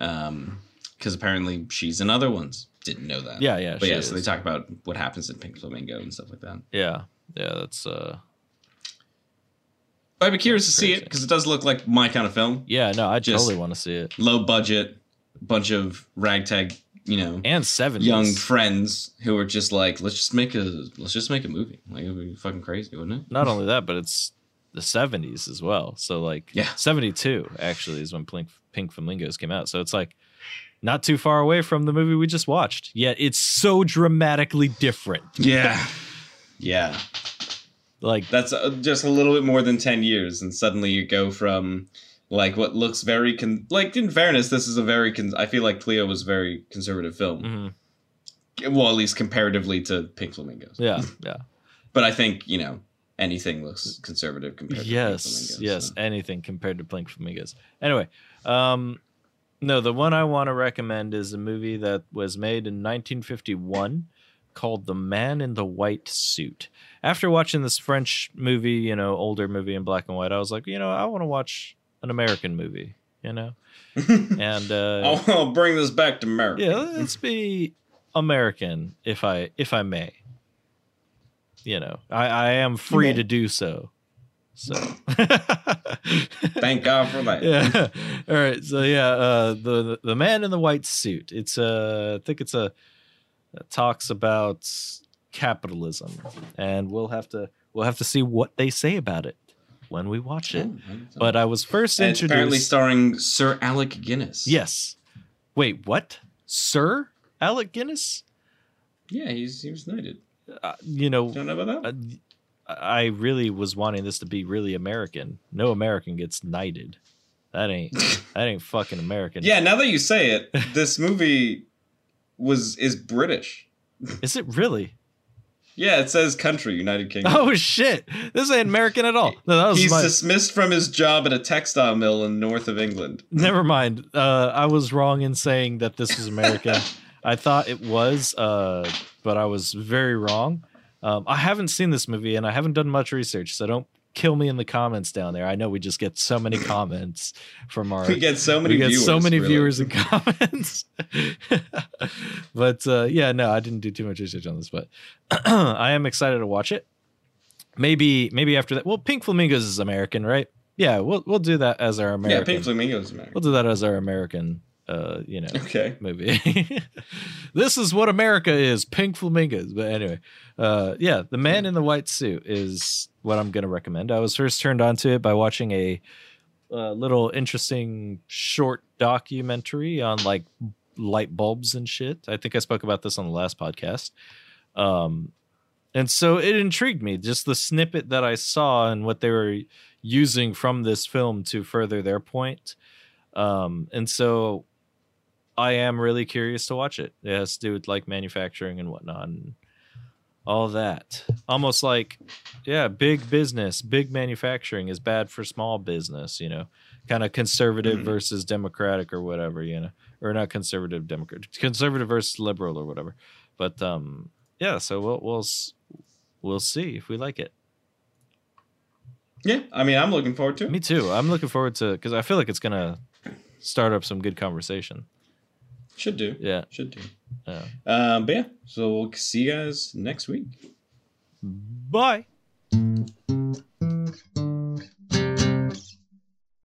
um because apparently she's in other ones didn't know that yeah, yeah. but yeah so they talk about what happens in pink flamingo and stuff like that yeah, yeah. That's uh, i'd be curious to see it because it does look like my kind of film yeah. No, I Just- totally want to see it. low budget bunch of ragtag you know And seven young friends who were just like let's just make a let's just make a movie like it would be fucking crazy wouldn't it Not only that, but it's the 70s as well. So like, Yeah. 72 actually is when Pink Pink Flamingos came out. So it's like not too far away from the movie we just watched. Yet it's so dramatically different. yeah yeah Like That's uh, just a little bit more than 10 years, and suddenly you go from like what looks very con- like in fairness this is a very con- i feel like cleo was a very conservative film mhm, well at least comparatively to pink flamingos yeah, yeah. but i think you know anything looks conservative compared to yes, pink flamingos yes, so. anything compared to Pink Flamingos. Anyway, um, no, the one I want to recommend is a movie that was made in 1951 called The Man in the White Suit. After watching this French movie, you know, older movie in black and white, I was like, you know, I want to watch an American movie, you know, and uh, I'll, I'll bring this back to America. yeah, let's be American, if I if I may. You know, I, I am free may. to do so. So, Thank God for that. yeah. All right. So yeah, uh, the the man in the white suit. It's uh, I think it's a it talks about capitalism, and we'll have to we'll have to see what they say about it when we watch it. But I was first And apparently starring Sir Alec Guinness. yes. Wait, what? Sir Alec Guinness? Yeah, he's he was knighted. Uh, you know, Don't know about that? uh, I really was wanting this to be really American. No American gets knighted. That ain't that ain't fucking American. yeah, now that you say it, this movie was is British. Is it really? Yeah, it says country, United Kingdom. Oh shit! This ain't American at all. No, that was He's my. dismissed from his job at a textile mill in north of England. Never mind. Uh, I was wrong in saying that this was American. I thought it was, uh, but I was very wrong. Um, I haven't seen this movie and I haven't done much research, so don't kill me in the comments down there. I know we just get so many comments from our We get so many we get viewers. so many really. viewers and comments. but uh, yeah, no, I didn't do too much research on this, but I am excited to watch it. Maybe maybe after that. Well, Pink Flamingos is American, right? Yeah, we'll we'll do that as our American. Yeah, Pink Flamingos, American. We'll do that as our American, uh, you know, Okay. movie. this is what America is, Pink Flamingos. But anyway, uh, yeah, the man in the white suit is what I'm going to recommend. I was first turned on to it by watching a, uh little interesting short documentary on like light bulbs and shit. I think I spoke about this on the last podcast. Um, and so it intrigued me just the snippet that I saw and what they were using from this film to further their point. Um, and so I am really curious to watch it. It has to do with like manufacturing and whatnot and all that. Almost like, yeah, big business, big manufacturing is bad for small business, you know, kind of conservative Mhm. versus democratic or whatever, you know, or not conservative, democrat, conservative versus liberal or whatever. But um, yeah, so we'll we'll we'll see if we like it. Yeah, I mean, I'm looking forward to it. Me too. I'm looking forward to because I feel like it's gonna start up some good conversation. Should do. Yeah. Should do. Yeah. Um, but yeah, so we'll see you guys next week. Bye.